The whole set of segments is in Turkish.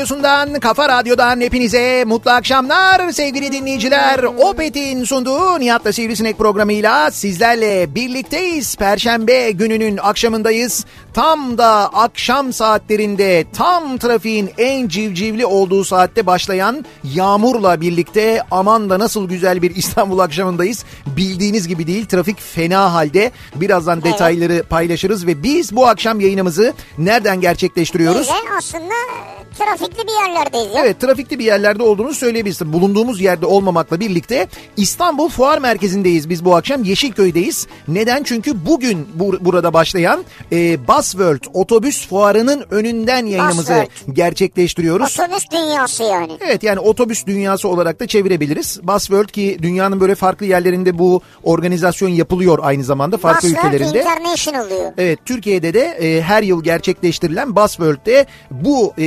radyosundan, kafa radyodan hepinize mutlu akşamlar sevgili dinleyiciler. Opet'in sunduğu Nihat'la Sivrisinek programıyla sizlerle birlikteyiz. Perşembe gününün akşamındayız. Tam da akşam saatlerinde tam trafiğin en civcivli olduğu saatte başlayan yağmurla birlikte aman da nasıl güzel bir İstanbul akşamındayız. Bildiğiniz gibi değil trafik fena halde. Birazdan detayları paylaşırız ve biz bu akşam yayınımızı nereden gerçekleştiriyoruz? De aslında e, trafikli bir yerlerdeyiz ya. Evet trafikli bir yerlerde olduğunu söyleyebiliriz. Bulunduğumuz yerde olmamakla birlikte İstanbul Fuar Merkezi'ndeyiz biz bu akşam. Yeşilköy'deyiz. Neden? Çünkü bugün bu, burada başlayan e, Busworld otobüs fuarının önünden yayınımızı Busworld. gerçekleştiriyoruz. Otobüs dünyası yani. Evet yani otobüs dünyası olarak da çevirebiliriz. Busworld ki dünyanın böyle farklı yerlerinde bu organizasyon yapılıyor aynı zamanda farklı Busworld ülkelerinde. International diyor. Evet Türkiye'de de e, her yıl gerçekleştirilen Busworld'de bu e,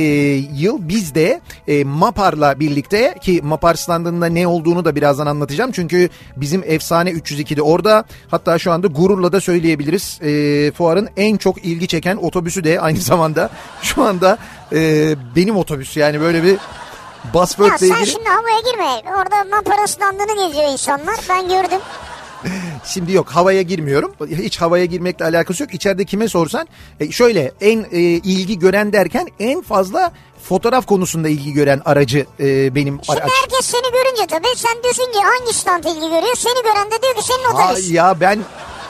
yıl biz de e, MAPAR'la birlikte ki MAPAR standında ne olduğunu da birazdan anlatacağım. Çünkü bizim efsane 302'de orada hatta şu anda gururla da söyleyebiliriz. E, fuarın en çok ilgi çeken otobüsü de aynı zamanda şu anda e, benim otobüs yani böyle bir Ya Busworld'le sen şimdi havaya girme. Orada mapara standını geziyor insanlar. Ben gördüm. Şimdi yok havaya girmiyorum. Hiç havaya girmekle alakası yok. İçeride kime sorsan e, şöyle en e, ilgi gören derken en fazla fotoğraf konusunda ilgi gören aracı e, benim Şimdi araç. herkes seni görünce tabii sen diyorsun ki hangi stand ilgi görüyor? Seni gören de diyor ki senin Ha, otobüs. ya ben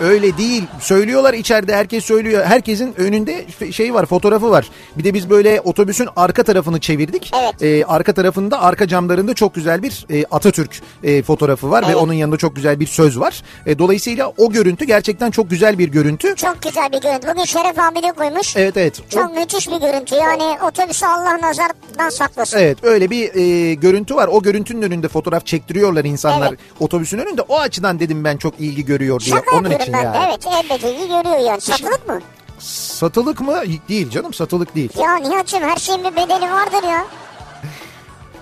öyle değil. Söylüyorlar içeride herkes söylüyor. Herkesin önünde şey var fotoğrafı var. Bir de biz böyle otobüsün arka tarafını çevirdik. Evet. E, arka tarafında arka camlarında çok güzel bir e, Atatürk e, fotoğrafı var ve Evet. onun yanında çok güzel bir söz var. E, dolayısıyla o görüntü gerçekten çok güzel bir görüntü. Çok güzel bir görüntü. Bugün Şeref abi de koymuş. Evet evet. O- Çok müthiş bir görüntü. Yani otobüsü Allah nazardan saklasın. Evet öyle bir e, görüntü var. O görüntünün önünde fotoğraf çektiriyorlar insanlar Evet. otobüsün önünde. O açıdan dedim ben çok ilgi görüyor diye. Şaka Onun yapıyorum için ben yani. Evet elbette ilgi görüyor yani. Satılık mı? Satılık mı? Değil canım satılık değil. Ya Nihat'cığım her şeyin bir bedeli vardır ya.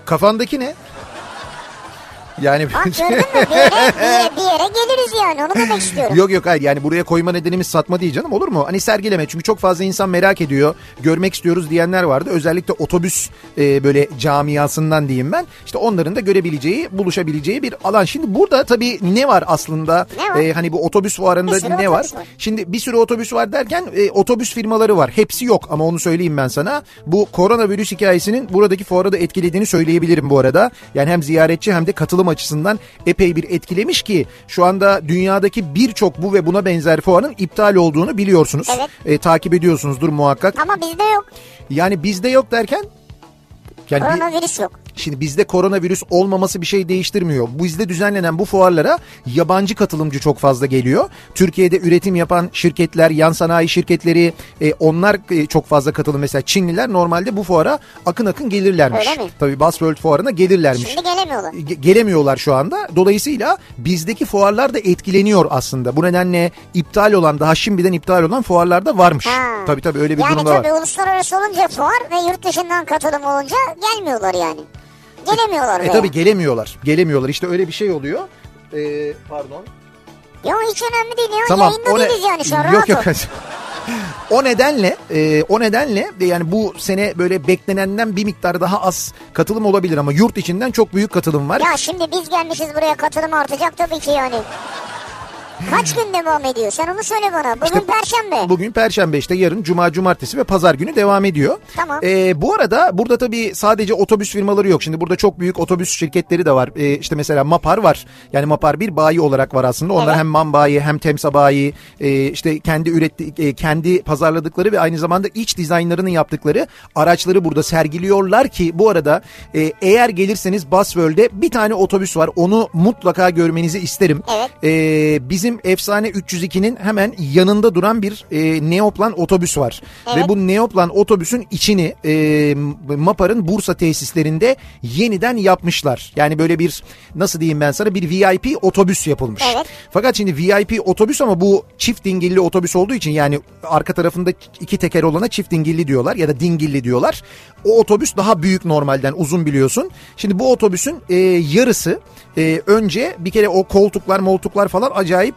Kafandaki ne? Yani Bak gördün mü? Bir yere, bir yere, bir yere geliriz yani. Onu demek istiyorum. Yok yok hayır yani buraya koyma nedenimiz satma değil canım olur mu? Hani sergileme çünkü çok fazla insan merak ediyor. Görmek istiyoruz diyenler vardı. Özellikle otobüs e, böyle camiasından diyeyim ben. İşte onların da görebileceği, buluşabileceği bir alan. Şimdi burada tabii ne var aslında? Ne var? E, hani bu otobüs fuarında ne var? var. Şimdi bir sürü otobüs var derken e, otobüs firmaları var. Hepsi yok ama onu söyleyeyim ben sana. Bu koronavirüs hikayesinin buradaki fuarı da etkilediğini söyleyebilirim bu arada. Yani hem ziyaretçi hem de katılım açısından epey bir etkilemiş ki şu anda dünyadaki birçok bu ve buna benzer fuarın iptal olduğunu biliyorsunuz. Evet. E, takip ediyorsunuzdur muhakkak. Ama bizde yok. Yani bizde yok derken yani bir- Koronavirüs yok. Şimdi bizde koronavirüs olmaması bir şey değiştirmiyor. Bizde düzenlenen bu fuarlara yabancı katılımcı çok fazla geliyor. Türkiye'de üretim yapan şirketler, yan sanayi şirketleri e, onlar e, çok fazla katılım. Mesela Çinliler normalde bu fuara akın akın gelirlermiş. Öyle mi? Tabii Buzzworld fuarına gelirlermiş. Şimdi gelemiyorlar. Ge- gelemiyorlar şu anda. Dolayısıyla bizdeki fuarlar da etkileniyor aslında. Bu nedenle iptal olan daha şimdiden iptal olan fuarlar da varmış. Ha. Tabii tabii öyle bir yani durumda var. tabii uluslararası olunca fuar ve yurt dışından katılım olunca gelmiyorlar yani. Gelemiyorlar E tabii gelemiyorlar. Gelemiyorlar. İşte öyle bir şey oluyor. Ee, pardon. Yo hiç önemli değil ya. Tamam. Yayında o ne- değiliz yani şu an Yok yok. o nedenle e, o nedenle de yani bu sene böyle beklenenden bir miktar daha az katılım olabilir ama yurt içinden çok büyük katılım var. Ya şimdi biz gelmişiz buraya katılım artacak tabii ki yani. Kaç gün devam ediyor? Sen onu söyle bana. Bugün İşte Perşembe. Bugün Perşembe işte yarın Cuma, Cumartesi ve Pazar günü devam ediyor. Tamam. Ee, bu arada burada tabii sadece otobüs firmaları yok. Şimdi burada çok büyük otobüs şirketleri de var. Ee, işte mesela Mapar var. Yani Mapar bir bayi olarak var aslında. Onlar Evet. hem Man bayi hem Temsa bayi e, işte kendi üretti e, kendi pazarladıkları ve aynı zamanda iç dizaynlarını yaptıkları araçları burada sergiliyorlar ki bu arada e, eğer gelirseniz Busworld'e bir tane otobüs var. Onu mutlaka görmenizi isterim. Evet. Ee, bizim efsane 302'nin hemen yanında duran bir e, Neoplan otobüs var. Evet. Ve bu Neoplan otobüsün içini e, Mapar'ın Bursa tesislerinde yeniden yapmışlar. Yani böyle bir nasıl diyeyim ben sana bir VIP otobüs yapılmış. Evet. Fakat şimdi VIP otobüs ama bu çift dingilli otobüs olduğu için yani arka tarafında iki teker olana çift dingilli diyorlar ya da dingilli diyorlar. O otobüs daha büyük normalden uzun biliyorsun. Şimdi bu otobüsün e, yarısı e, önce bir kere o koltuklar moltuklar falan acayip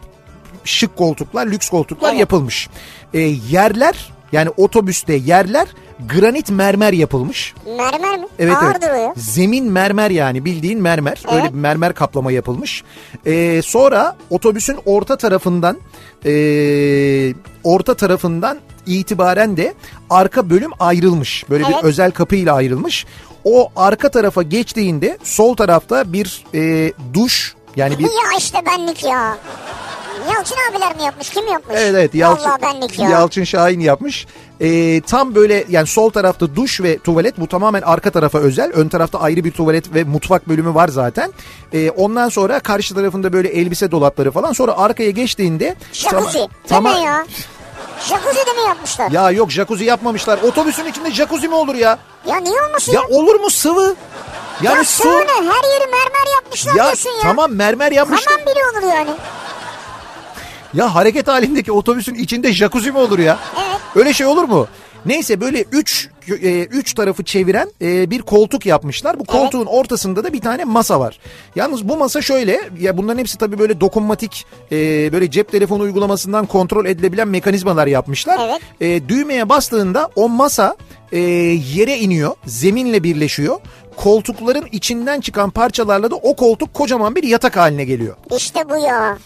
şık koltuklar, lüks koltuklar Evet. yapılmış. E, yerler yani otobüste yerler granit mermer yapılmış. Mermer mi? Evet Ağır evet. duruyor. Zemin mermer yani bildiğin mermer. Evet. Öyle bir mermer kaplama yapılmış. Ee, sonra otobüsün orta tarafından ee, orta tarafından itibaren de arka bölüm ayrılmış. Böyle Evet. bir özel kapıyla ayrılmış. O arka tarafa geçtiğinde sol tarafta bir ee, duş yani bir Ya işte benlik ya. Yalçın abiler mi yapmış? Kim yapmış? Evet evet Yalçın, ya. Yalçın Şahin yapmış. Ee, tam böyle yani sol tarafta duş ve tuvalet bu tamamen arka tarafa özel. Ön tarafta ayrı bir tuvalet ve mutfak bölümü var zaten. Ee, ondan sonra karşı tarafında böyle elbise dolapları falan. Sonra arkaya geçtiğinde... Jacuzzi. Tama- Deme tama- ya. Jacuzzi de mi yapmışlar? Ya, Ya yok jacuzzi yapmamışlar. Otobüsün içinde jacuzzi mi olur ya? niye olmasın ya? Ya olur mu sıvı? Yani ya su... ne? Her yeri mermer yapmışlar Ya diyorsun ya. tamam mermer yapmışlar. Tamam bile olur yani. Ya hareket halindeki otobüsün içinde jacuzzi mi olur ya? Evet. Öyle şey olur mu? Neyse böyle üç, e, üç tarafı çeviren e, bir koltuk yapmışlar. Bu koltuğun ortasında da bir tane masa var. Yalnız bu masa şöyle ya bunların hepsi tabii böyle dokunmatik e, böyle cep telefonu uygulamasından kontrol edilebilen mekanizmalar yapmışlar. Evet. E, düğmeye bastığında o masa e, yere iniyor zeminle birleşiyor. Koltukların içinden çıkan parçalarla da o koltuk kocaman bir yatak haline geliyor. İşte bu ya.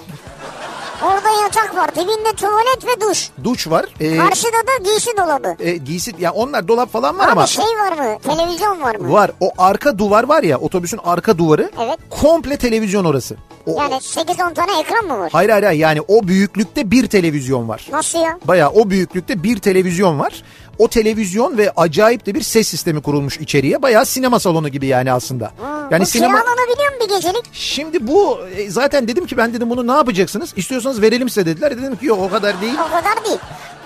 Orada yatak var. Dibinde tuvalet ve duş. Duş var. E, Karşıda da giysi dolabı. e, giysi ya onlar dolap falan var Abi ama şey var mı? Televizyon var mı? var. O arka duvar var ya otobüsün arka duvarı Evet. komple televizyon orası. O, Yani 8-10 tane ekran mı var? Hayır hayır yani o büyüklükte bir televizyon var. Nasıl ya? Baya o büyüklükte bir televizyon var. O televizyon ve acayip de bir ses sistemi kurulmuş içeriye. Baya sinema salonu gibi yani aslında. Yani Yani sinema kiralanabiliyor mu bir gecelik? Şimdi bu e, zaten dedim ki ben dedim bunu ne yapacaksınız? İstiyorsanız verelim size dediler. Dedim ki yok o kadar değil. O kadar değil.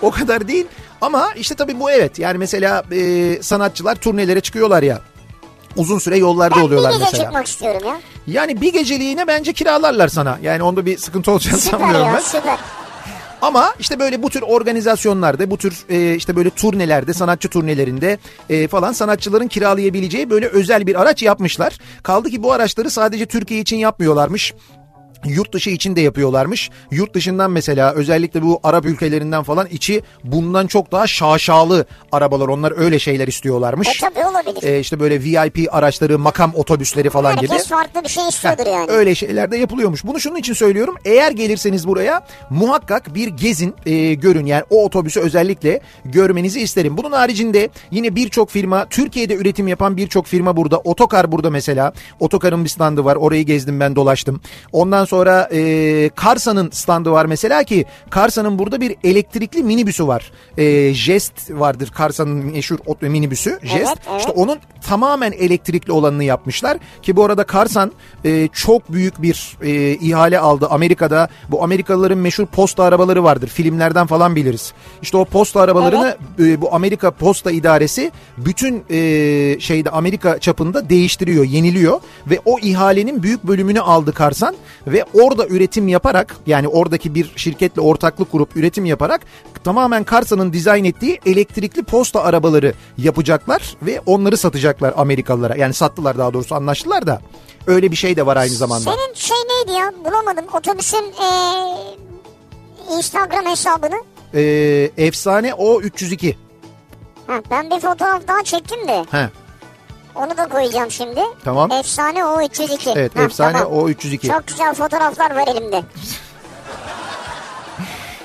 O kadar değil. Ama işte tabii bu evet. Yani mesela e, sanatçılar turnelere çıkıyorlar ya. Uzun süre yollarda Ben bir oluyorlar gece mesela. çıkmak istiyorum ya. Yani bir geceliğine bence kiralarlar sana. Yani onda bir sıkıntı olacağını Süper sanmıyorum ya ben. süper. Ama işte böyle bu tür organizasyonlarda, bu tür e, işte böyle turnelerde, sanatçı turnelerinde e, falan sanatçıların kiralayabileceği böyle özel bir araç yapmışlar. Kaldı ki bu araçları sadece Türkiye için yapmıyorlarmış. Yurt dışı için de yapıyorlarmış. Yurt dışından mesela özellikle bu Arap ülkelerinden falan içi bundan çok daha şaşalı arabalar. Onlar öyle şeyler E istiyorlarmış. tabii olabilir. E, işte böyle VIP araçları, makam otobüsleri falan gibi. Herkes farklı bir şey istiyordur yani. Öyle şeyler de yapılıyormuş. Bunu şunun için söylüyorum. Eğer gelirseniz buraya muhakkak bir gezin, e, görün. Yani o otobüsü özellikle görmenizi isterim. Bunun haricinde yine birçok firma, Türkiye'de üretim yapan birçok firma burada. Otokar burada mesela. Otokar'ın bir standı var. Orayı gezdim ben dolaştım. Ondan sonra sonra e, Karsa'nın standı var mesela ki Karsa'nın burada bir elektrikli minibüsü var. E, Jest vardır Karsa'nın meşhur ot- minibüsü. Jest. evet. İşte onun tamamen elektrikli olanını yapmışlar. Ki bu arada Karsan e, çok büyük bir e, ihale aldı Amerika'da. Bu Amerikalıların meşhur posta arabaları vardır. Filmlerden falan biliriz. İşte o posta arabalarını e, bu Amerika Posta İdaresi bütün e, şeyde Amerika çapında değiştiriyor, yeniliyor ve o ihalenin büyük bölümünü aldı Karsan ve orada üretim yaparak yani oradaki bir şirketle ortaklık kurup üretim yaparak tamamen Karsan'ın dizayn ettiği elektrikli posta arabaları yapacaklar ve onları satacaklar Amerikalılara. Yani sattılar daha doğrusu anlaştılar da. Öyle bir şey de var aynı zamanda. Senin şey neydi ya bulamadım otobüsün eee, Instagram hesabını. Ee, efsane o 302. Ha, ben bir fotoğraf daha çektim de He. Onu da koyacağım şimdi. Tamam. Efsane o 302. Evet Ha, efsane tamam. o 302. Çok güzel fotoğraflar var elimde.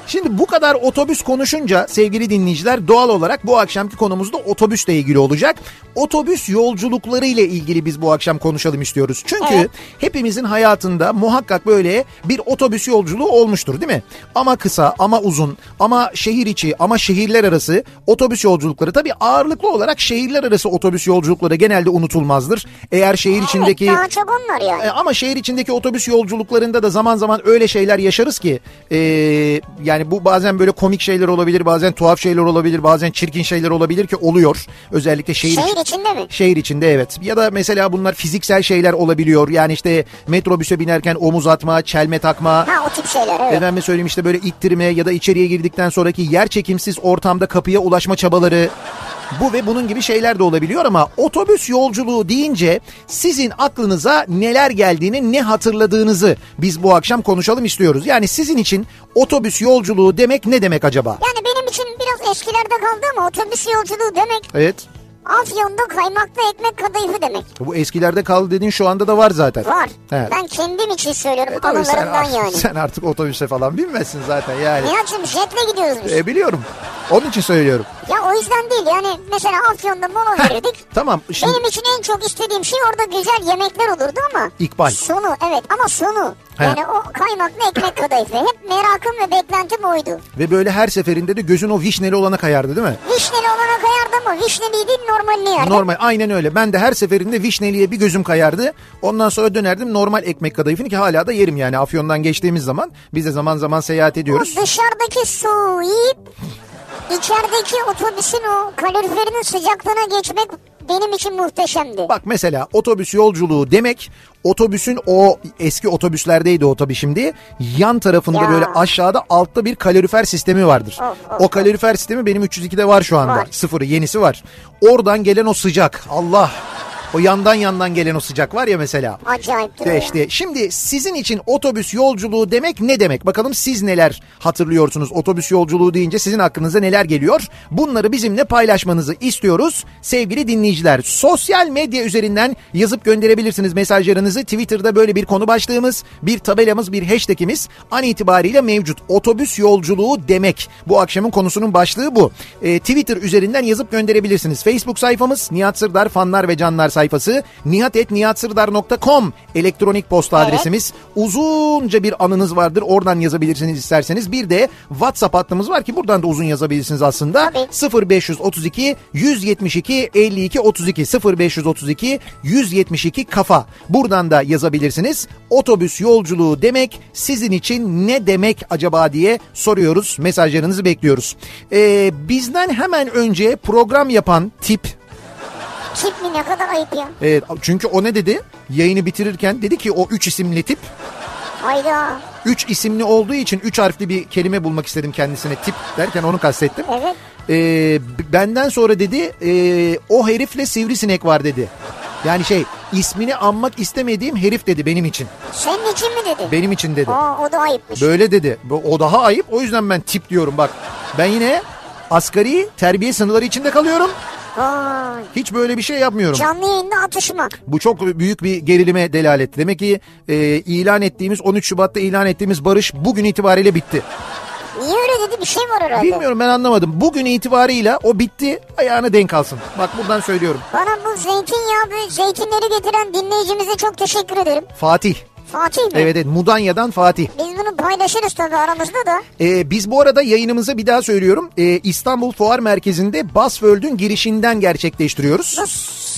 Şimdi bu kadar otobüs konuşunca sevgili dinleyiciler doğal olarak bu akşamki konumuz da otobüsle ilgili olacak. Otobüs yolculukları ile ilgili biz bu akşam konuşalım istiyoruz. Çünkü Evet. hepimizin hayatında muhakkak böyle bir otobüs yolculuğu olmuştur değil mi? Ama kısa ama uzun ama şehir içi ama şehirler arası otobüs yolculukları tabii ağırlıklı olarak şehirler arası otobüs yolculukları genelde unutulmazdır. Eğer şehir içindeki Evet daha çok onlar yani. e, ama şehir içindeki otobüs yolculuklarında da zaman zaman öyle şeyler yaşarız ki e, yani bu bazen böyle komik şeyler olabilir bazen tuhaf şeyler olabilir bazen çirkin şeyler olabilir ki oluyor. Özellikle şehir, Şehir içi- içinde mi? Şehir içinde evet. Ya da mesela bunlar fiziksel şeyler olabiliyor. Yani işte metrobüse binerken omuz atma çelme takma. Ha o tip şeyler evet. Efendime söyleyeyim işte böyle ittirme ya da içeriye girdikten sonraki yer çekimsiz ortamda kapıya ulaşma çabaları bu ve bunun gibi şeyler de olabiliyor ama otobüs yolculuğu deyince sizin aklınıza neler geldiğini ne hatırladığınızı biz bu akşam konuşalım istiyoruz. Yani sizin için otobüs yolculuğu demek ne demek acaba? Yani benim için biraz eskilerde kaldı ama otobüs yolculuğu demek Evet. Afyon'da kaymaklı ekmek kadayıfı demek. Bu eskilerde kaldı dediğin şu anda da var zaten. Var. Evet. Ben kendim için söylüyorum E sen, anılarımdan yani. sen artık otobüse falan binmezsin zaten yani. Nihat'cığım jetle gidiyoruz biz. E, biliyorum. Onun için söylüyorum. Ya o yüzden değil yani mesela Afyon'da mola verirdik. Tamam. Şimdi Benim için en çok istediğim şey orada güzel yemekler olurdu ama. İkbal. Sonu evet ama sonu. He. Yani o kaymaklı ekmek kadayıfı. Hep merakım ve beklentim oydu. Ve böyle her seferinde de gözün o vişneli olana kayardı değil mi? Vişneli olana kayardı ama vişneli değil normalini yerdim. Normal aynen öyle. Ben de her seferinde vişneliye bir gözüm kayardı. Ondan sonra dönerdim normal ekmek kadayıfını ki hala da yerim yani. Afyon'dan geçtiğimiz zaman biz de zaman zaman seyahat o ediyoruz. dışarıdaki su yiyip içerideki otobüsün o kaloriferinin sıcaklığına geçmek benim için muhteşemdi. Bak mesela otobüs yolculuğu demek otobüsün o eski otobüslerdeydi o tabii şimdi yan tarafında Ya. böyle aşağıda altta bir kalorifer sistemi vardır. Of, of, o kalorifer sistemi benim 302'de var şu anda. Var. Sıfırı yenisi var. Oradan gelen o sıcak Allah o yandan yandan gelen o sıcak var ya mesela. Acayip İşte, işte şimdi sizin için otobüs yolculuğu demek ne demek? Bakalım siz neler hatırlıyorsunuz otobüs yolculuğu deyince sizin aklınıza neler geliyor? Bunları bizimle paylaşmanızı istiyoruz sevgili dinleyiciler. Sosyal medya üzerinden yazıp gönderebilirsiniz mesajlarınızı. Twitter'da böyle bir konu başlığımız, bir tabelamız, bir hashtagimiz an itibariyle mevcut. Otobüs yolculuğu demek. Bu akşamın konusunun başlığı bu. Ee, Twitter üzerinden yazıp gönderebilirsiniz. Facebook sayfamız Nihat Sırdar fanlar ve canlar sayfası nihatetnihatsırdar.com elektronik posta Evet. adresimiz. Uzunca bir anınız vardır oradan yazabilirsiniz isterseniz. Bir de WhatsApp hattımız var ki buradan da uzun yazabilirsiniz aslında. Tabii. 0532 172 52 32 0532 172 kafa. Buradan da yazabilirsiniz. Otobüs yolculuğu demek sizin için ne demek acaba diye soruyoruz. Mesajlarınızı bekliyoruz. Ee, bizden hemen önce program yapan tip Tip mi ne kadar ayıp ya. Evet çünkü o ne dedi? Yayını bitirirken dedi ki o üç isimli tip Hayda. üç isimli olduğu için üç harfli bir kelime bulmak istedim kendisine tip derken onu kastettim. Evet. Ee, benden sonra dedi e, o herifle sivrisinek var dedi. Yani şey ismini anmak istemediğim herif dedi benim için. Senin için mi dedi? Benim için dedi. Aa, o da ayıpmış. Böyle dedi. O daha ayıp o yüzden ben tip diyorum bak. Ben yine asgari terbiye sınırları içinde kalıyorum. Vay. Hiç böyle bir şey yapmıyorum. Canlı yayında atışma. Bu çok büyük bir gerilime delalet. Demek ki e, ilan ettiğimiz 13 Şubat'ta ilan ettiğimiz barış bugün itibariyle bitti. Niye öyle dedi bir şey var herhalde. Bilmiyorum ben anlamadım. Bugün itibarıyla o bitti ayağına denk alsın. Bak buradan söylüyorum. Bana bu zeytinyağı ve zeytinleri getiren dinleyicimize çok teşekkür ederim. Fatih. Fatih mi? Evet evet Mudanya'dan Fatih. Biz bunu paylaşırız tabii aramızda da. Ee, biz bu arada yayınımızı bir daha söylüyorum. Ee, İstanbul Fuar Merkezi'nde Basworld'ün girişinden gerçekleştiriyoruz. Bu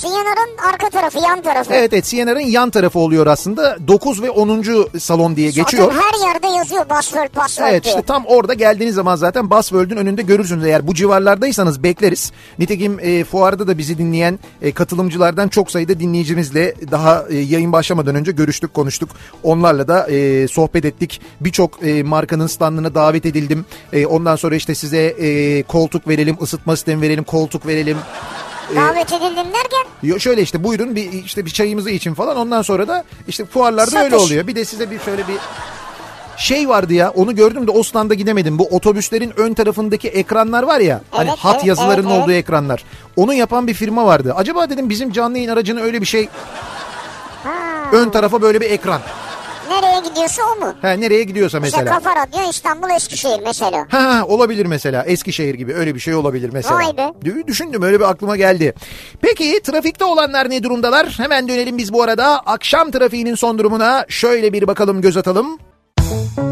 Siyanar'ın arka tarafı, yan tarafı. Evet evet CNR'ın yan tarafı oluyor aslında. 9 ve 10. salon diye geçiyor. Zaten her yerde yazıyor Basworld, Basworld Evet diye. işte tam orada geldiğiniz zaman zaten Basworld'ün önünde görürsünüz. Eğer bu civarlardaysanız bekleriz. Nitekim e, fuarda da bizi dinleyen e, katılımcılardan çok sayıda dinleyicimizle daha e, yayın başlamadan önce görüştük konuştuk. Onlarla da e, sohbet ettik. Birçok e, markanın standına davet edildim. E, ondan sonra işte size e, koltuk verelim, ısıtma sistemi verelim, koltuk verelim. Davet edildim derken Yo, şöyle işte buyurun bir işte bir çayımızı için falan ondan sonra da işte fuarlarda Satış. öyle oluyor. Bir de size bir şöyle bir şey vardı ya onu gördüm de o standa gidemedim. Bu otobüslerin ön tarafındaki ekranlar var ya hani Evet, hat evet, yazıların evet, olduğu evet. ekranlar. Onu yapan bir firma vardı. Acaba dedim bizim canlı yayın aracına öyle bir şey ön tarafa böyle bir ekran. nereye gidiyorsa o mu? Ha nereye gidiyorsa İşte mesela. Kafa Radyo İstanbul Eskişehir mesela. Ha, olabilir mesela Eskişehir gibi öyle bir şey olabilir mesela. Vay be. Dü- Düşündüm öyle bir aklıma geldi. Peki trafikte olanlar ne durumdalar? Hemen dönelim biz bu arada akşam trafiğinin son durumuna şöyle bir bakalım göz atalım. Kafa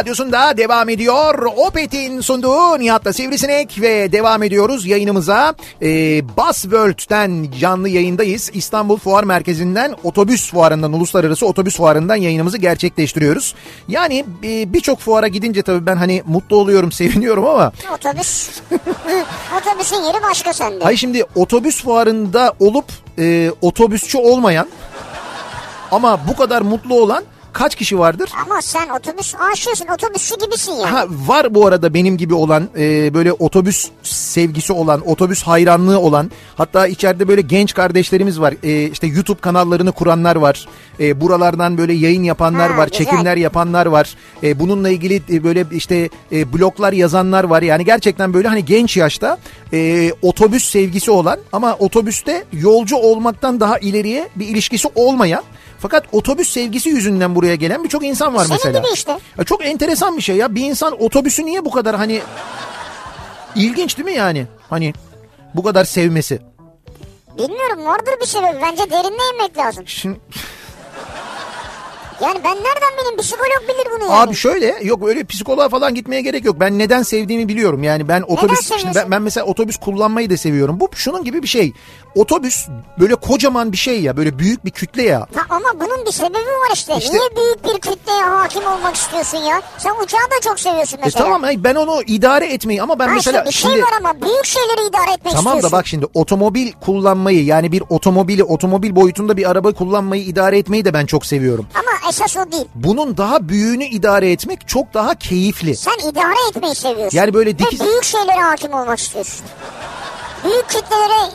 radyosunda devam ediyor. Opet'in sunduğu Nihat'la Sivrisinek ve devam ediyoruz yayınımıza. Ee, Buzzworld'den canlı yayındayız. İstanbul Fuar Merkezi'nden otobüs fuarından, uluslararası otobüs fuarından yayınımızı gerçekleştiriyoruz. Yani e, birçok fuara gidince tabii ben hani mutlu oluyorum, seviniyorum ama Otobüs. Otobüsün yeri başka sende. Ay şimdi otobüs fuarında olup e, otobüsçü olmayan ama bu kadar mutlu olan kaç kişi vardır? Ama sen otobüs aşıyorsun. Otobüsçü gibisin ya. Ha, var bu arada benim gibi olan e, böyle otobüs sevgisi olan, otobüs hayranlığı olan hatta içeride böyle genç kardeşlerimiz var. E, işte YouTube kanallarını kuranlar var. E, buralardan böyle yayın yapanlar Ha, var, güzel. çekimler yapanlar var. E, bununla ilgili e, böyle işte e, bloglar yazanlar var. Yani gerçekten böyle hani genç yaşta e, otobüs sevgisi olan ama otobüste yolcu olmaktan daha ileriye bir ilişkisi olmayan fakat otobüs sevgisi yüzünden buraya gelen birçok insan var Senin mesela. gibi işte. Ya çok enteresan bir şey ya. Bir insan otobüsü niye bu kadar hani ilginç değil mi yani? Hani bu kadar sevmesi. Bilmiyorum vardır bir sebebi. Bence derine inmek lazım. Şimdi Yani ben nereden bileyim psikolog bilir bunu yani. abi şöyle yok öyle psikoloğa falan gitmeye gerek yok. Ben neden sevdiğimi biliyorum. Yani ben otobüs şimdi ben, ben mesela otobüs kullanmayı da seviyorum. Bu şunun gibi bir şey. Otobüs böyle kocaman bir şey ya. Böyle büyük bir kütle ya. Ha, ama bunun bir sebebi var işte. İşte- Niye büyük bir kütleye hakim olmak istiyorsun ya? Sen uçağı da çok seviyorsun E mesela. tamam ay ben onu idare etmeyi ama ben Ha, mesela işte bir şey şimdi var ama büyük şeyleri idare etmek Tamam da istiyorsun. bak şimdi otomobil kullanmayı yani bir otomobili otomobil boyutunda bir araba kullanmayı idare etmeyi de ben çok seviyorum. Ama esas o değil. Bunun daha büyüğünü idare etmek çok daha keyifli. Sen idare etmeyi seviyorsun. Yani böyle Ve dikiz... büyük şeylere hakim olmak istiyorsun. Büyük kitlelere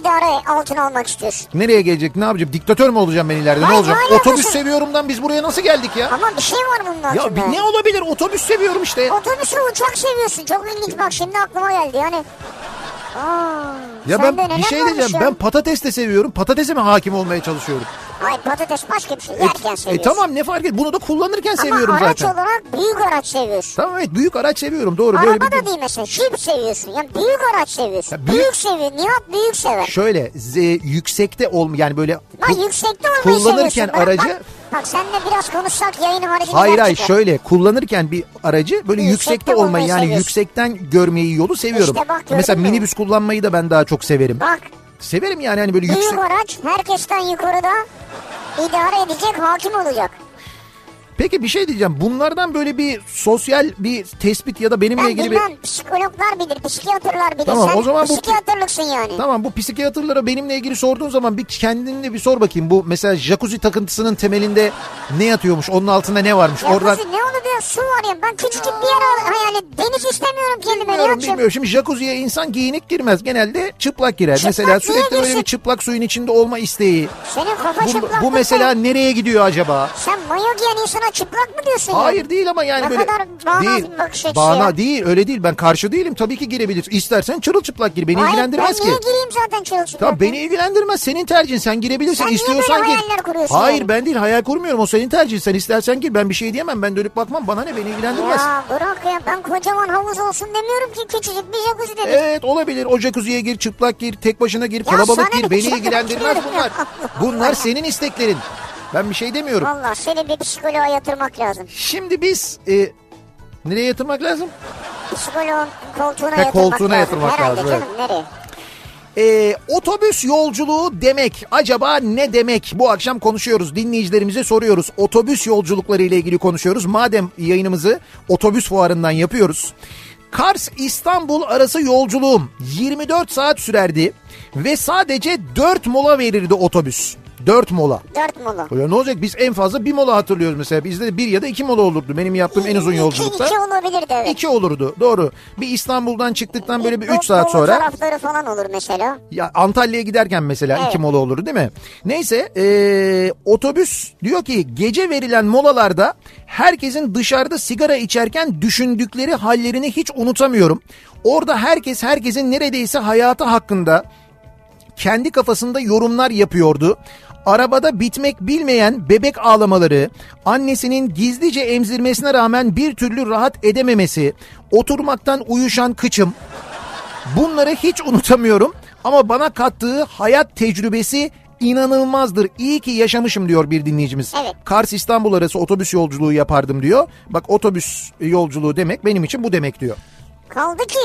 idare altına almak istiyorsun. Nereye gelecek ne yapacağım diktatör mü olacağım ben ileride ne Hayır, olacak? ne Otobüs alakası? seviyorumdan biz buraya nasıl geldik ya? Ama bir şey var bunun altında. Ya bir ne olabilir otobüs seviyorum işte. Otobüsü uçak seviyorsun. Çok ilginç bak şimdi aklıma geldi yani. Aa, Ya ben bir şey diyeceğim ya? ben patates de seviyorum patatese mi hakim olmaya çalışıyorum? Ay patates başka bir şey. E, Yerken e seviyorsun. tamam ne fark et bunu da kullanırken Ama seviyorum araç zaten. olarak büyük araç seviyorsun. Tamam evet büyük araç seviyorum doğru. böyle Araba bir... da değil mesela. Jeep seviyorsun. Yani büyük araç seviyorsun. Ya büyük- büyük... seviyor. Nihat büyük sever. Şöyle z- yüksekte olma yani böyle ku- yüksekte olmayı kullanırken aracı Bak, bak seninle biraz konuşsak yayın haricinde. Hayır hayır şöyle kullanırken bir aracı böyle Yüksekte yüksekte olmayı yani seviyorsun. yüksekten görmeyi yolu seviyorum. İşte bak, Mesela mü? minibüs kullanmayı da ben daha çok severim. Bak Severim yani hani böyle yüksek. büyük araç herkesten yukarıda idare edecek hakim olacak. Peki bir şey diyeceğim. Bunlardan böyle bir sosyal bir tespit ya da benimle Ben ilgili bir bilmem psikologlar bilir, psikiyatrlar bilir. Tamam, Sen o zaman bu- psikiyatrlıksın yani. Tamam bu psikiyatrlara benimle ilgili sorduğun zaman bir kendine bir sor bakayım. Bu mesela jacuzzi takıntısının temelinde ne yatıyormuş? Onun altında ne varmış? Ya Oradan ne oldu diyor su var ya ben küçücük bir yer et. Deniz istemiyorum kendime Bilmiyorum, bilmiyorum. Şimdi jacuzziye insan giyinik girmez. Genelde çıplak girer. Çıplak mesela sürekli böyle girsin? bir çıplak suyun içinde olma isteği. Senin kafa Bu, çıplak bu mesela sen? nereye gidiyor acaba? Sen mayo giyen insana bana çıplak mı diyorsun Hayır yani? değil ama yani ne böyle kadar bağnaz değil. bir bakış açısı Bağna ya. değil öyle değil ben karşı değilim tabii ki girebilirsin. İstersen çırılçıplak gir beni Hayır, ilgilendirmez ben ki. niye gireyim zaten çırılçıplak? Tamam beni ilgilendirmez senin tercihin sen girebilirsin Sen istiyorsan gir. hayaller kuruyorsun Hayır yani? ben değil hayal kurmuyorum o senin tercihin sen istersen gir ben bir şey diyemem ben dönüp bakmam bana ne beni ilgilendirmez. Ya bırak ya ben kocaman havuz olsun demiyorum ki küçücük bir jacuzzi dedim. Evet olabilir o jacuzziye gir çıplak gir tek başına gir sana kalabalık ne gir beni ilgilendirmez ya? bunlar. Bunlar senin isteklerin. Ben bir şey demiyorum. Valla seni bir psikoloğa yatırmak lazım. Şimdi biz e, nereye yatırmak lazım? Psikoloğun koltuğuna He, yatırmak koltuğuna lazım. yatırmak Herhalde lazım, canım nereye? Ee, otobüs yolculuğu demek acaba ne demek? Bu akşam konuşuyoruz. Dinleyicilerimize soruyoruz. Otobüs yolculukları ile ilgili konuşuyoruz. Madem yayınımızı otobüs fuarından yapıyoruz. Kars İstanbul arası yolculuğum 24 saat sürerdi ve sadece 4 mola verirdi otobüs. 4 mola. Dört mola. Ya ne olacak biz en fazla bir mola hatırlıyoruz mesela. Bizde de bir ya da iki mola olurdu benim yaptığım en uzun İki- yolculukta. İki olabilirdi evet. İki olurdu doğru. Bir İstanbul'dan çıktıktan böyle bir 3 saat sonra. tarafları falan olur mesela. Ya Antalya'ya giderken mesela Evet. iki mola olur değil mi? Neyse ee, otobüs diyor ki gece verilen molalarda herkesin dışarıda sigara içerken düşündükleri hallerini hiç unutamıyorum. Orada herkes herkesin neredeyse hayatı hakkında kendi kafasında yorumlar yapıyordu. Arabada bitmek bilmeyen bebek ağlamaları, annesinin gizlice emzirmesine rağmen bir türlü rahat edememesi, oturmaktan uyuşan kıçım, Bunları hiç unutamıyorum ama bana kattığı hayat tecrübesi inanılmazdır. İyi ki yaşamışım diyor bir dinleyicimiz. Evet. Kars İstanbul arası otobüs yolculuğu yapardım diyor. Bak otobüs yolculuğu demek benim için bu demek diyor. Kaldı ki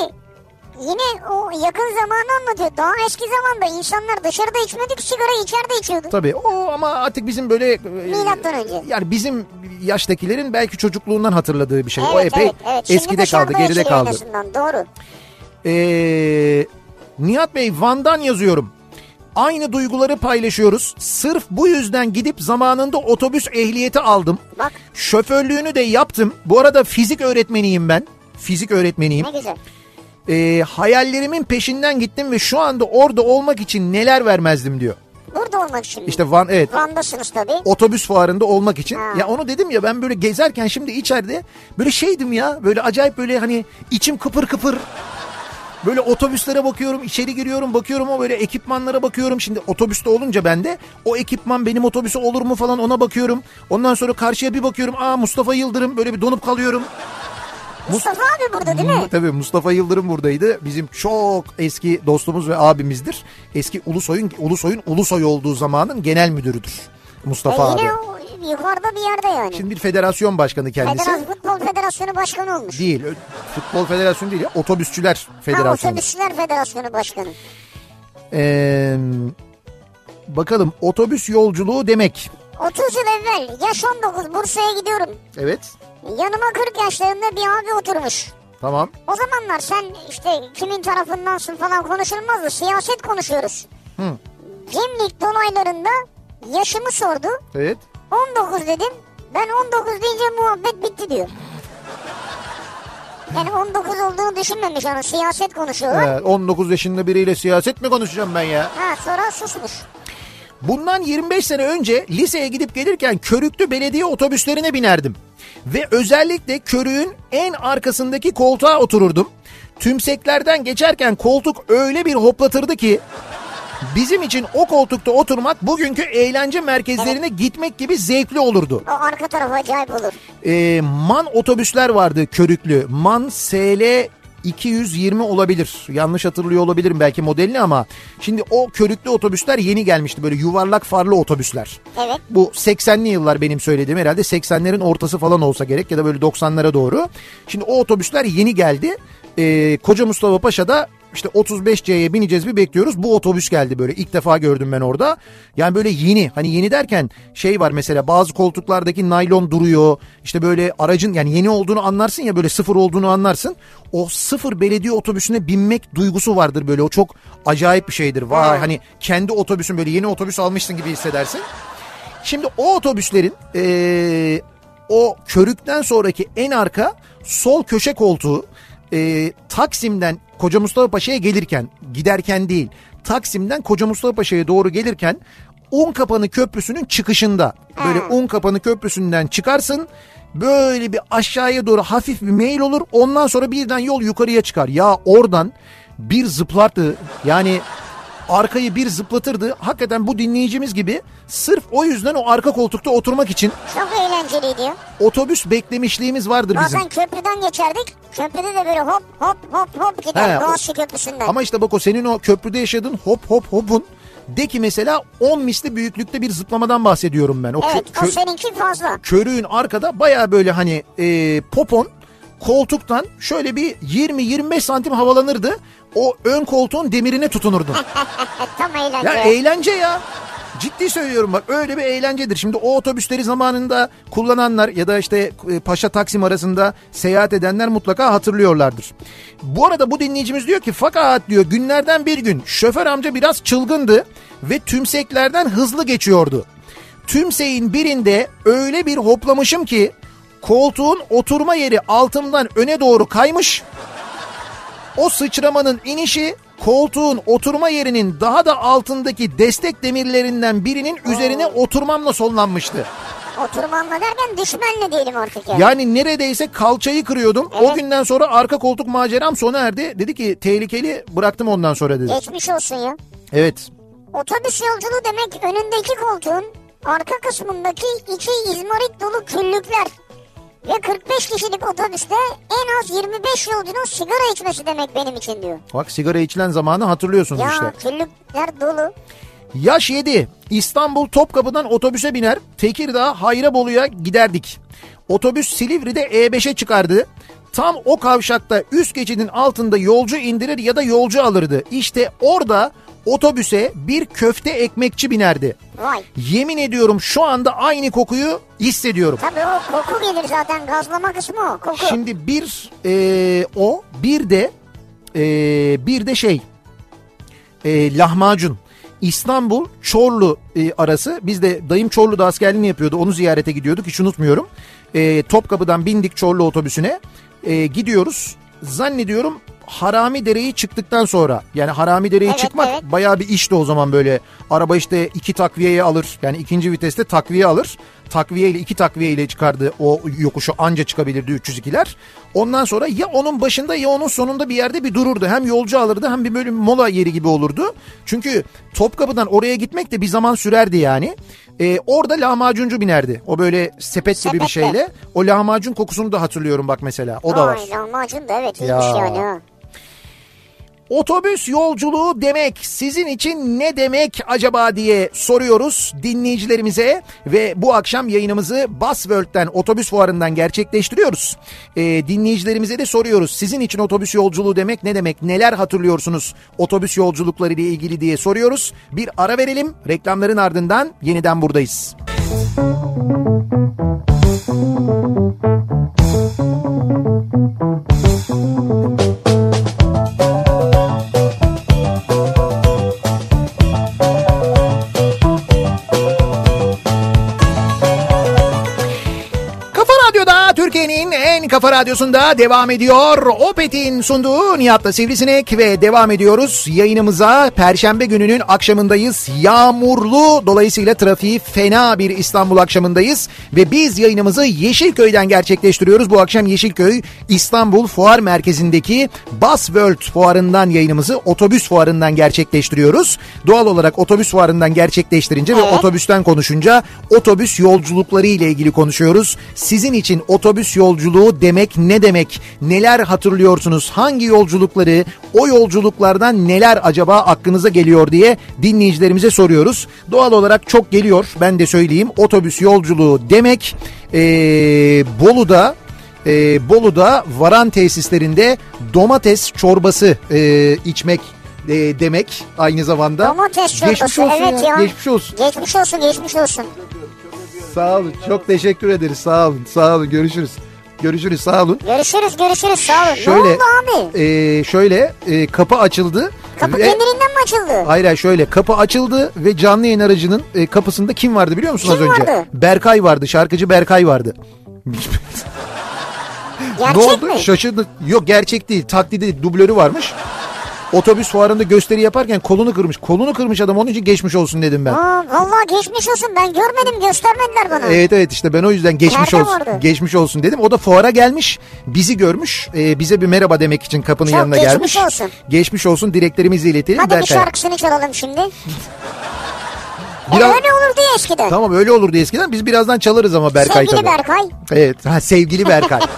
yine o yakın zamanı anlatıyor. Daha eski zamanda insanlar dışarıda içmedik sigara içeride içiyordu. Tabii o ama artık bizim böyle... e, Milattan önce. Yani bizim yaştakilerin belki çocukluğundan hatırladığı bir şey. o Evet epey evet evet. Şimdi eskide kaldı geride kaldı. Doğru. Ee, Nihat Bey Van'dan yazıyorum. Aynı duyguları paylaşıyoruz. Sırf bu yüzden gidip zamanında otobüs ehliyeti aldım. Bak Şoförlüğünü de yaptım. Bu arada fizik öğretmeniyim ben. Fizik öğretmeniyim. ne güzel. Ee, hayallerimin peşinden gittim ve şu anda orada olmak için neler vermezdim diyor. Burada olmak için. İşte Van evet Van'dasınız tabii. otobüs fuarında olmak için. Ha. Ya onu dedim ya ben böyle gezerken şimdi içeride böyle şeydim ya böyle acayip böyle hani içim kıpır kıpır. Böyle otobüslere bakıyorum, içeri giriyorum, bakıyorum o böyle ekipmanlara bakıyorum. Şimdi otobüste olunca ben de o ekipman benim otobüse olur mu falan ona bakıyorum. Ondan sonra karşıya bir bakıyorum. Aa Mustafa Yıldırım böyle bir donup kalıyorum. Mustafa abi burada değil mi? Tabii Mustafa Yıldırım buradaydı. Bizim çok eski dostumuz ve abimizdir. Eski Ulusoy'un Ulusoy'un Ulusoy olduğu zamanın genel müdürüdür. E Mustafa abi. yine o yukarıda bir yerde yani. Şimdi bir federasyon başkanı kendisi. Federasyon, Futbol Federasyonu Başkanı olmuş. Değil. Futbol Federasyonu değil ya. Otobüsçüler Ha, Federasyonu. Otobüsçüler Federasyonu Başkanı. Ee, bakalım otobüs yolculuğu demek. 30 yıl evvel yaş 19 Bursa'ya gidiyorum. Evet. Yanıma 40 yaşlarında bir abi oturmuş. Tamam. O zamanlar sen işte kimin tarafındansın falan konuşulmazdı. Siyaset konuşuyoruz. Hı. Gemlik dolaylarında yaşımı sordu. Evet. 19 dedim. Ben 19 deyince muhabbet bitti diyor. Yani 19 olduğunu düşünmemiş yani siyaset konuşuyorlar. Ee, 19 yaşında biriyle siyaset mi konuşacağım ben ya? Ha sonra susmuş. Bundan 25 sene önce liseye gidip gelirken körüklü belediye otobüslerine binerdim. Ve özellikle körüğün en arkasındaki koltuğa otururdum. Tümseklerden geçerken koltuk öyle bir hoplatırdı ki bizim için o koltukta oturmak bugünkü eğlence merkezlerine gitmek gibi zevkli olurdu. O arka taraf acayip olur. Ee, MAN otobüsler vardı körüklü. MAN SL 220 olabilir. Yanlış hatırlıyor olabilirim belki modelini ama şimdi o körüklü otobüsler yeni gelmişti böyle yuvarlak farlı otobüsler. Evet. Bu 80'li yıllar benim söylediğim herhalde 80'lerin ortası falan olsa gerek ya da böyle 90'lara doğru. Şimdi o otobüsler yeni geldi. Ee, Koca Mustafa Paşa'da işte 35C'ye bineceğiz bir bekliyoruz. Bu otobüs geldi böyle ilk defa gördüm ben orada. Yani böyle yeni hani yeni derken şey var mesela bazı koltuklardaki naylon duruyor. İşte böyle aracın yani yeni olduğunu anlarsın ya böyle sıfır olduğunu anlarsın. O sıfır belediye otobüsüne binmek duygusu vardır böyle o çok acayip bir şeydir. Vay hani kendi otobüsün böyle yeni otobüs almışsın gibi hissedersin. Şimdi o otobüslerin eee, o körükten sonraki en arka sol köşe koltuğu eee, Taksim'den Koca Mustafa Paşa'ya gelirken giderken değil Taksim'den Koca Mustafa Paşa'ya doğru gelirken Unkapanı Köprüsü'nün çıkışında. Böyle Ha. Unkapanı Köprüsü'nden çıkarsın. Böyle bir aşağıya doğru hafif bir meyil olur. Ondan sonra birden yol yukarıya çıkar. Ya oradan bir zıplardı. Yani arkayı bir zıplatırdı. Hakikaten bu dinleyicimiz gibi sırf o yüzden o arka koltukta oturmak için Çok eğlenceliydi ya. otobüs beklemişliğimiz vardır bizim. Bazen köprüden geçerdik. Köprüde de böyle hop hop hop hop gider He, o- Boğaziçi Köprüsü'nden. Ama işte bak o senin o köprüde yaşadığın hop hop hopun de ki mesela 10 misli büyüklükte bir zıplamadan bahsediyorum ben. O kö- evet o kö- seninki fazla. körüğün arkada baya böyle hani e, popon koltuktan şöyle bir 20-25 santim havalanırdı. O ön koltuğun demirine tutunurdu. Tam eğlence. ya eğlence ya. Ciddi söylüyorum bak öyle bir eğlencedir. Şimdi o otobüsleri zamanında kullananlar ya da işte e, Paşa Taksim arasında seyahat edenler mutlaka hatırlıyorlardır. Bu arada bu dinleyicimiz diyor ki fakat diyor günlerden bir gün şoför amca biraz çılgındı ve tümseklerden hızlı geçiyordu. Tümseyin birinde öyle bir hoplamışım ki koltuğun oturma yeri altımdan öne doğru kaymış. O sıçramanın inişi koltuğun oturma yerinin daha da altındaki destek demirlerinden birinin üzerine oturmamla sonlanmıştı. Oturmamla derken düşmenle diyelim artık yani. Yani neredeyse kalçayı kırıyordum. O Evet. günden sonra arka koltuk maceram sona erdi. Dedi ki tehlikeli bıraktım ondan sonra dedi. Geçmiş olsun ya. Evet. Otobüs yolculuğu demek önündeki koltuğun arka kısmındaki iki izmarit dolu küllükler. Ve 45 kişilik otobüste en az 25 yolcunun sigara içmesi demek benim için diyor. Bak sigara içilen zamanı hatırlıyorsunuz Ya işte. küllükler dolu. Yaş 7. İstanbul Topkapı'dan otobüse biner. Tekirdağ Hayrabolu'ya giderdik. Otobüs Silivri'de E5'e çıkardı. Tam o kavşakta üst geçidin altında yolcu indirir ya da yolcu alırdı. İşte orada otobüse bir köfte ekmekçi binerdi. Vay. Yemin ediyorum şu anda aynı kokuyu hissediyorum. Tabii o koku gelir zaten gazlama kısmı o koku. Şimdi bir e, o bir de e, bir de şey e, lahmacun. İstanbul Çorlu e, arası biz de dayım Çorlu'da askerliğini yapıyordu onu ziyarete gidiyorduk hiç unutmuyorum. E, Topkapı'dan bindik Çorlu otobüsüne e, gidiyoruz zannediyorum Harami Dere'yi çıktıktan sonra yani Harami Dere'yi Evet, çıkmak evet. bayağı bir işti o zaman böyle araba işte iki takviyeye alır yani ikinci viteste takviye alır takviye ile iki takviye ile çıkardı o yokuşu anca çıkabilirdi 302'ler. Ondan sonra ya onun başında ya onun sonunda bir yerde bir dururdu. Hem yolcu alırdı hem bir böyle mola yeri gibi olurdu. Çünkü Topkapı'dan oraya gitmek de bir zaman sürerdi yani. Ee, orada lahmacuncu binerdi. O böyle sepet gibi bir şeyle. O lahmacun kokusunu da hatırlıyorum bak mesela. O da var. Ay lahmacun da evet Ya. iyiymiş yani ha. Otobüs yolculuğu demek sizin için ne demek acaba diye soruyoruz dinleyicilerimize ve bu akşam yayınımızı Busworld'den otobüs fuarından gerçekleştiriyoruz. Ee, dinleyicilerimize de soruyoruz sizin için otobüs yolculuğu demek ne demek neler hatırlıyorsunuz otobüs yolculukları ile ilgili diye soruyoruz. Bir ara verelim reklamların ardından yeniden buradayız. Kafa kafa radyosunda devam ediyor. Opet'in sunduğu Nihat'la Sivrisinek ve devam ediyoruz. Yayınımıza Perşembe gününün akşamındayız. Yağmurlu dolayısıyla trafiği fena bir İstanbul akşamındayız. Ve biz yayınımızı Yeşilköy'den gerçekleştiriyoruz. Bu akşam Yeşilköy İstanbul Fuar Merkezi'ndeki Bus World fuarından yayınımızı otobüs fuarından gerçekleştiriyoruz. Doğal olarak otobüs fuarından gerçekleştirince ve Evet. otobüsten konuşunca otobüs yolculukları ile ilgili konuşuyoruz. Sizin için otobüs yolculuğu demek ne demek? Neler hatırlıyorsunuz? Hangi yolculukları, o yolculuklardan neler acaba aklınıza geliyor diye dinleyicilerimize soruyoruz. Doğal olarak çok geliyor. Ben de söyleyeyim. Otobüs yolculuğu demek ee, Bolu'da ee, Bolu'da varan tesislerinde domates çorbası ee, içmek ee, demek aynı zamanda. Domates çorbası Geçmiş olsun evet ya. Geçmiş olsun. Geçmiş olsun geçmiş olsun. Sağ olun. Çok teşekkür ederiz. Sağ olun. Sağ olun. Görüşürüz. Görüşürüz. Sağ olun. Görüşürüz görüşürüz sağ olun. Şöyle, ne oldu abi? e, şöyle e, kapı açıldı. Kapı ve- kendiliğinden mi açıldı? Hayır hayır şöyle kapı açıldı ve canlı yayın aracının e, kapısında kim vardı biliyor musun Kim az önce? vardı? Berkay vardı. Şarkıcı Berkay vardı. Gerçek ne oldu? mi? Şaşırdı. Yok gerçek değil. Taklidi dublörü varmış. Otobüs fuarında gösteri yaparken kolunu kırmış. Kolunu kırmış adam onun için geçmiş olsun dedim ben. Aa, vallahi geçmiş olsun ben görmedim göstermediler bana. Evet evet işte ben o yüzden geçmiş Nerede olsun. vardı? Geçmiş olsun dedim. O da fuara gelmiş. Bizi görmüş. e, bize bir merhaba demek için kapının Çok yanına geçmiş gelmiş. olsun. Geçmiş olsun. Dileklerimizi iletelim. Hadi bir Berkay. şarkısını çalalım şimdi. Biraz- E, öyle olurdu ya eskiden. Tamam öyle olurdu eskiden. Biz birazdan çalarız ama Berkay Sevgili tabii. Berkay. Evet. Ha, sevgili Berkay.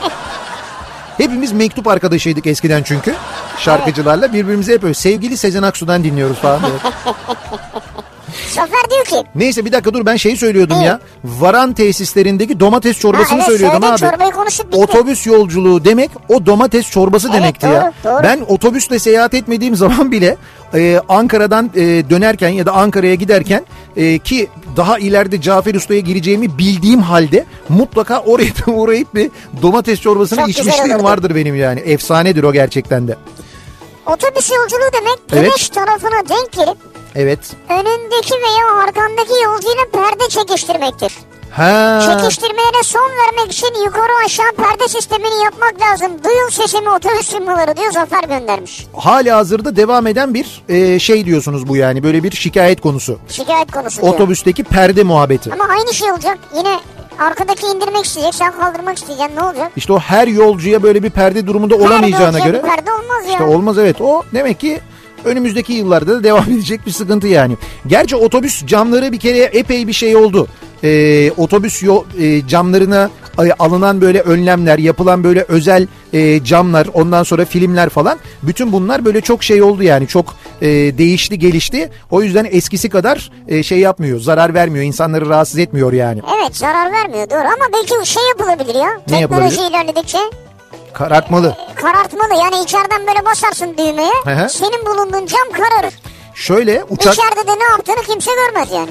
Hepimiz mektup arkadaşıydık eskiden çünkü. Şarkıcılarla birbirimize hep öyle sevgili Sezen Aksu'dan dinliyoruz falan. diye. Zafer diyor ki Neyse bir dakika dur ben şeyi söylüyordum Evet. ya. Varan tesislerindeki domates çorbasını Ha, evet, söylüyordum abi. çorbayı konuşup bitti. Otobüs yolculuğu demek o domates çorbası Evet, demekti doğru, ya. doğru. Ben otobüsle seyahat etmediğim zaman bile e, Ankara'dan e, dönerken ya da Ankara'ya giderken e, ki daha ileride Cafer Usta'ya gireceğimi bildiğim halde mutlaka oraya uğrayıp bir domates çorbasını Çok içmişliğim vardır benim yani. Efsanedir o gerçekten de. otobüs yolculuğu demek Evet. güneş tarafına denk gelip Evet. önündeki veya arkandaki yolcuyla perde çekiştirmektir. Ha. Çekiştirmeye son vermek için yukarı aşağı perde sistemini yapmak lazım. Duyun sesimi otobüs firmaları diyor Zafer göndermiş. Hala hazırda devam eden bir e, şey diyorsunuz bu yani böyle bir şikayet konusu. Şikayet konusu diyor. Otobüsteki perde muhabbeti. Ama aynı şey olacak. Yine arkadaki indirmek isteyecek sen kaldırmak isteyeceksin ne olacak? İşte o her yolcuya böyle bir perde durumunda olamayacağına Perde göre. Perde olmaz ya. İşte olmaz evet o demek ki önümüzdeki yıllarda da devam edecek bir sıkıntı yani. Gerçi otobüs camları bir kere epey bir şey oldu. Ee, otobüs yol, e, camlarına alınan böyle önlemler, yapılan böyle özel e, camlar, ondan sonra filmler falan. Bütün bunlar böyle çok şey oldu yani çok e, değişti, gelişti. O yüzden eskisi kadar e, şey yapmıyor, zarar vermiyor, insanları rahatsız etmiyor yani. Evet zarar vermiyor doğru ama belki şey yapılabilir ya. Ne Teknoloji yapılabilir? ilerledikçe Karartmalı. karartmalı yani içeriden böyle basarsın düğmeye Hı hı. senin bulunduğun cam kararır. Şöyle uçak... İçeride de ne yaptığını kimse görmez yani.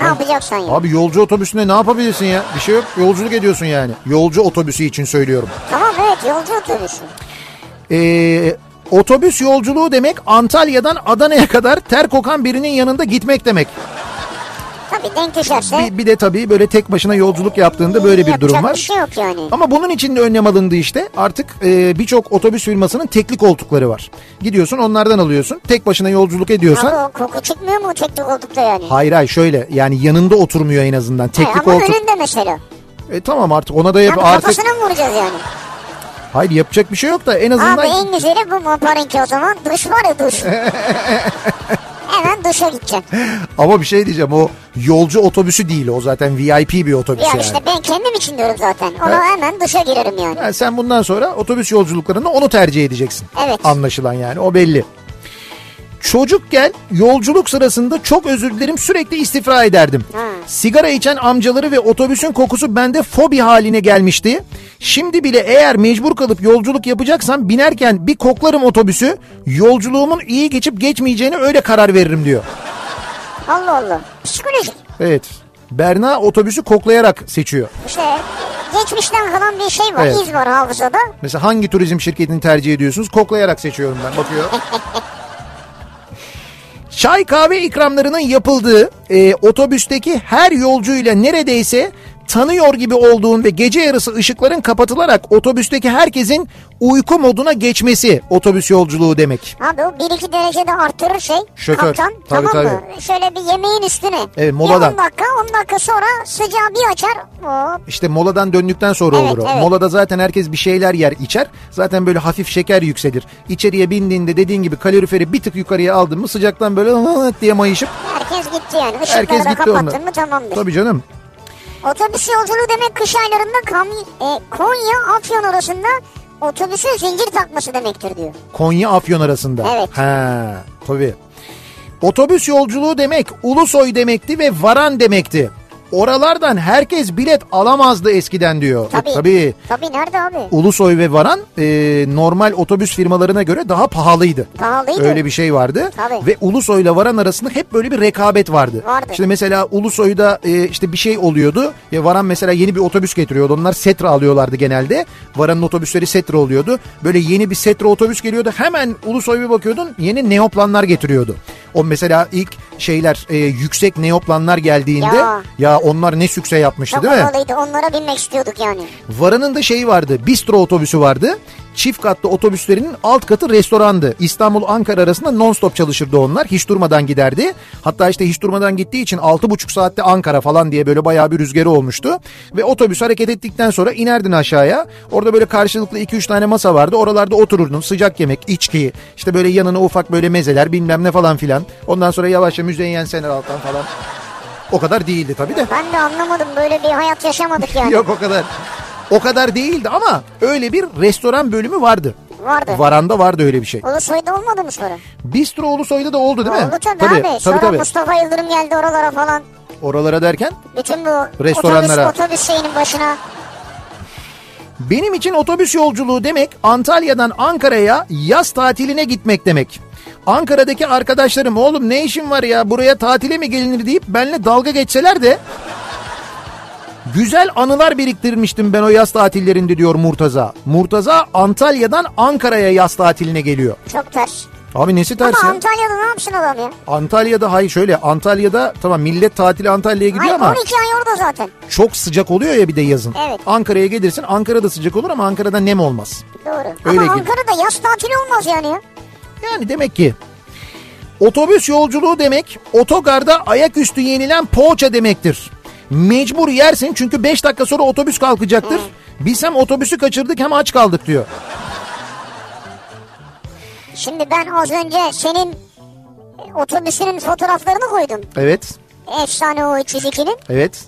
Ne yapacaksan ya. Abi yolcu otobüsünde ne yapabilirsin ya? Bir şey yok. Yolculuk ediyorsun yani. Yolcu otobüsü için söylüyorum. Tamam evet yolcu otobüsü. Ee, otobüs yolculuğu demek Antalya'dan Adana'ya kadar ter kokan birinin yanında gitmek demek. Tabii denk düşerse Bir, bir de tabii böyle tek başına yolculuk yaptığında böyle bir durum var. bir şey yok yani. Ama bunun için de önlem alındı işte. Artık e, birçok otobüs firmasının tekli koltukları var. Gidiyorsun onlardan alıyorsun. Tek başına yolculuk ediyorsan. Abi o koku çıkmıyor mu tek koltukta yani? Hayır hayır şöyle yani yanında oturmuyor en azından. He, Tekli ama koltuk. önünde mesela. E, tamam artık ona da yap Yani artık. kafasına mı vuracağız yani? Hayır yapacak bir şey yok da en azından. Abi en güzeli bu Moparinki o zaman. Duş var ya duş. Hemen duşa gideceksin. Ama bir şey diyeceğim o yolcu otobüsü değil o zaten VIP bir otobüs Ya yani. işte ben kendim için diyorum zaten. Ona Evet. hemen duşa girerim yani. Yani sen bundan sonra otobüs yolculuklarında onu tercih edeceksin. Evet. Anlaşılan yani o belli. Çocukken yolculuk sırasında çok özür dilerim sürekli istifra ederdim. Sigara içen amcaları ve otobüsün kokusu bende fobi haline gelmişti. Şimdi bile eğer mecbur kalıp yolculuk yapacaksam binerken bir koklarım otobüsü yolculuğumun iyi geçip geçmeyeceğine öyle karar veririm diyor. Allah Allah. Psikolojik. Evet. Berna otobüsü koklayarak seçiyor. İşte geçmişten kalan bir şey var. Evet. iz var hafızada. Mesela hangi turizm şirketini tercih ediyorsunuz? Koklayarak seçiyorum ben. Bakıyor. Çay kahve ikramlarının yapıldığı e, otobüsteki her yolcuyla neredeyse tanıyor gibi olduğun ve gece yarısı ışıkların kapatılarak otobüsteki herkesin uyku moduna geçmesi otobüs yolculuğu demek. Abi o 1-2 derecede artırır şey. Şoför. Kaptan. Tabii, tamam mı? tabii. Şöyle bir yemeğin üstüne. Evet, moladan. Bir 10 dakika 10 dakika sonra sıcağı bir açar. Hop. İşte moladan döndükten sonra Evet, olur o. evet. Molada zaten herkes bir şeyler yer içer. Zaten böyle hafif şeker yükselir. İçeriye bindiğinde dediğin gibi kaloriferi bir tık yukarıya aldın mı sıcaktan böyle diye mayışıp Herkes gitti yani. Işıkları herkes da gitti kapattın onda. mı tamamdır. Tabii canım. Otobüs yolculuğu demek kış aylarında Kam- e, Konya Afyon arasında otobüsün zincir takması demektir diyor. Konya Afyon arasında. Evet. Ha, tabii. Otobüs yolculuğu demek Ulusoy demekti ve Varan demekti. Oralardan herkes bilet alamazdı eskiden diyor. E, Tabii. tabii. Tabii nerede abi? Ulusoy ve Varan e, normal otobüs firmalarına göre daha pahalıydı. Pahalıydı. Öyle bir şey vardı. Tabii. Ve Ulusoy ile Varan arasında hep böyle bir rekabet vardı. Vardı. İşte mesela Ulusoy'da e, işte bir şey oluyordu. Ya Varan mesela yeni bir otobüs getiriyordu. Onlar Setra alıyorlardı genelde. Varan'ın otobüsleri Setra oluyordu. Böyle yeni bir Setra otobüs geliyordu. Hemen Ulusoy bir bakıyordun yeni neoplanlar getiriyordu. O mesela ilk şeyler e, yüksek neoplanlar geldiğinde ya. Ya. onlar ne sükse yapmıştı Çok değil mi? havalıydı onlara binmek istiyorduk yani. Varan'ın da şeyi vardı. Bistro otobüsü vardı. Çift katlı otobüslerinin alt katı restorandı. İstanbul Ankara arasında non stop çalışırdı onlar. Hiç durmadan giderdi. Hatta işte hiç durmadan gittiği için 6,5 saatte Ankara falan diye böyle bayağı bir rüzgarı olmuştu. Ve otobüs hareket ettikten sonra inerdin aşağıya. Orada böyle karşılıklı 2-3 tane masa vardı. Oralarda otururdun. Sıcak yemek, içki, işte böyle yanına ufak böyle mezeler bilmem ne falan filan. Ondan sonra yavaşça müzeyyen sener alttan falan. O kadar değildi tabii de. Ben de anlamadım böyle bir hayat yaşamadık yani. Yok o kadar. O kadar değildi ama öyle bir restoran bölümü vardı. Vardı. Varanda vardı öyle bir şey. Ulusoy'da olmadı mı sonra? Bistro Ulusoy'da da oldu değil mi? Oldu tabii, abi. Sonra tabii. Mustafa Yıldırım geldi oralara falan. Oralara derken Bütün bu Restoranlara. otobüs, otobüs şeyinin başına. benim için otobüs yolculuğu demek Antalya'dan Ankara'ya yaz tatiline gitmek demek. Ankara'daki arkadaşlarım oğlum ne işin var ya buraya tatile mi gelinir deyip benimle dalga geçseler de güzel anılar biriktirmiştim ben o yaz tatillerinde diyor Murtaza. Murtaza Antalya'dan Ankara'ya yaz tatiline geliyor. Çok ters. Abi nesi ters Ama ya? Antalya'da ne yapsın adam ya? Antalya'da hayır şöyle Antalya'da tamam millet tatili Antalya'ya gidiyor Hayır ama 12 ay orada zaten. çok sıcak oluyor ya bir de yazın. Evet. Ankara'ya gelirsin Ankara'da sıcak olur ama Ankara'da nem olmaz. Doğru. Öyle Ama gibi. Ankara'da yaz tatili olmaz yani ya. Yani demek ki otobüs yolculuğu demek otogarda ayaküstü yenilen poğaça demektir. Mecbur yersin çünkü 5 dakika sonra otobüs kalkacaktır. Biz hem otobüsü kaçırdık hem aç kaldık diyor. Şimdi ben az önce senin otobüsünün fotoğraflarını koydum. Evet, Efsane o 302'nin. evet.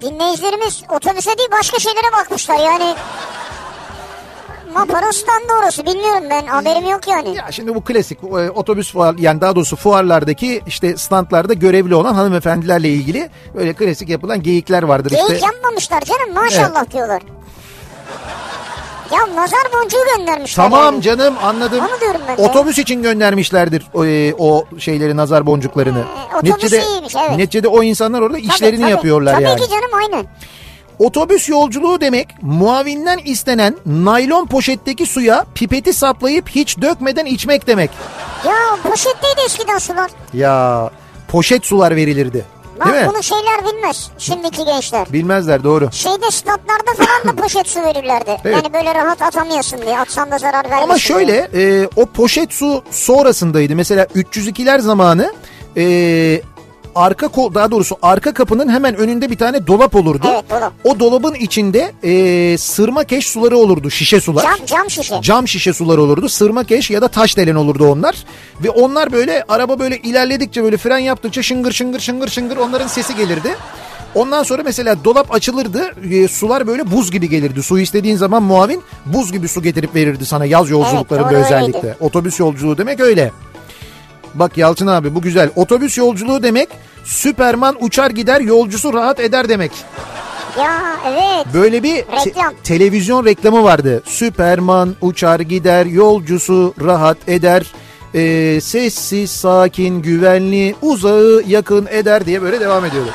Dinleyicilerimiz otobüse değil başka şeylere bakmışlar yani. Mapara standı orası bilmiyorum ben haberim yok yani. Ya şimdi bu klasik e, otobüs fuar yani daha doğrusu fuarlardaki işte standlarda görevli olan hanımefendilerle ilgili böyle klasik yapılan geyikler vardır Geyik işte. yapmamışlar canım maşallah diyorlar. Ya nazar boncuğu göndermişler Tamam yani. canım anladım. Onu diyorum ben de. Otobüs için göndermişlerdir o, e, o şeyleri nazar boncuklarını. Ee, otobüs iyiymiş, evet. neticede o insanlar orada Tabii, işlerini tabii. yapıyorlar tabii yani. ki canım aynen. Otobüs yolculuğu demek muavinden istenen naylon poşetteki suya pipeti saplayıp hiç dökmeden içmek demek. Ya poşetteydi eskiden sular. Ya poşet sular verilirdi. Bak Değil mi? bunu şeyler bilmez şimdiki gençler. Bilmezler doğru. Şeyde statlarda falan da poşet su verirlerdi. Evet. Yani böyle rahat atamıyorsun diye. Atsan da zarar vermesin Ama şöyle e, o poşet su sonrasındaydı. Mesela 302'ler zamanı e, arka kol daha doğrusu arka kapının hemen önünde bir tane dolap olurdu. Evet, dolap. O dolabın içinde e, sırma keş suları olurdu şişe sular. Cam, cam şişe. Cam şişe suları olurdu. Sırma keş ya da taş delen olurdu onlar. Ve onlar böyle araba böyle ilerledikçe böyle fren yaptıkça şıngır şıngır şıngır şıngır onların sesi gelirdi. Ondan sonra mesela dolap açılırdı. e, sular böyle buz gibi gelirdi. Su istediğin zaman muavin buz gibi su getirip verirdi sana yaz yolculuklarında doğru özellikle. öyleydi. Otobüs yolculuğu demek öyle. Bak Yalçın abi bu güzel. Otobüs yolculuğu demek Süperman uçar gider yolcusu rahat eder demek. Ya evet. Böyle bir te- Reklam. televizyon reklamı vardı. Süperman uçar gider yolcusu rahat eder. Ee, sessiz sakin güvenli uzağı yakın eder diye böyle devam ediyordu.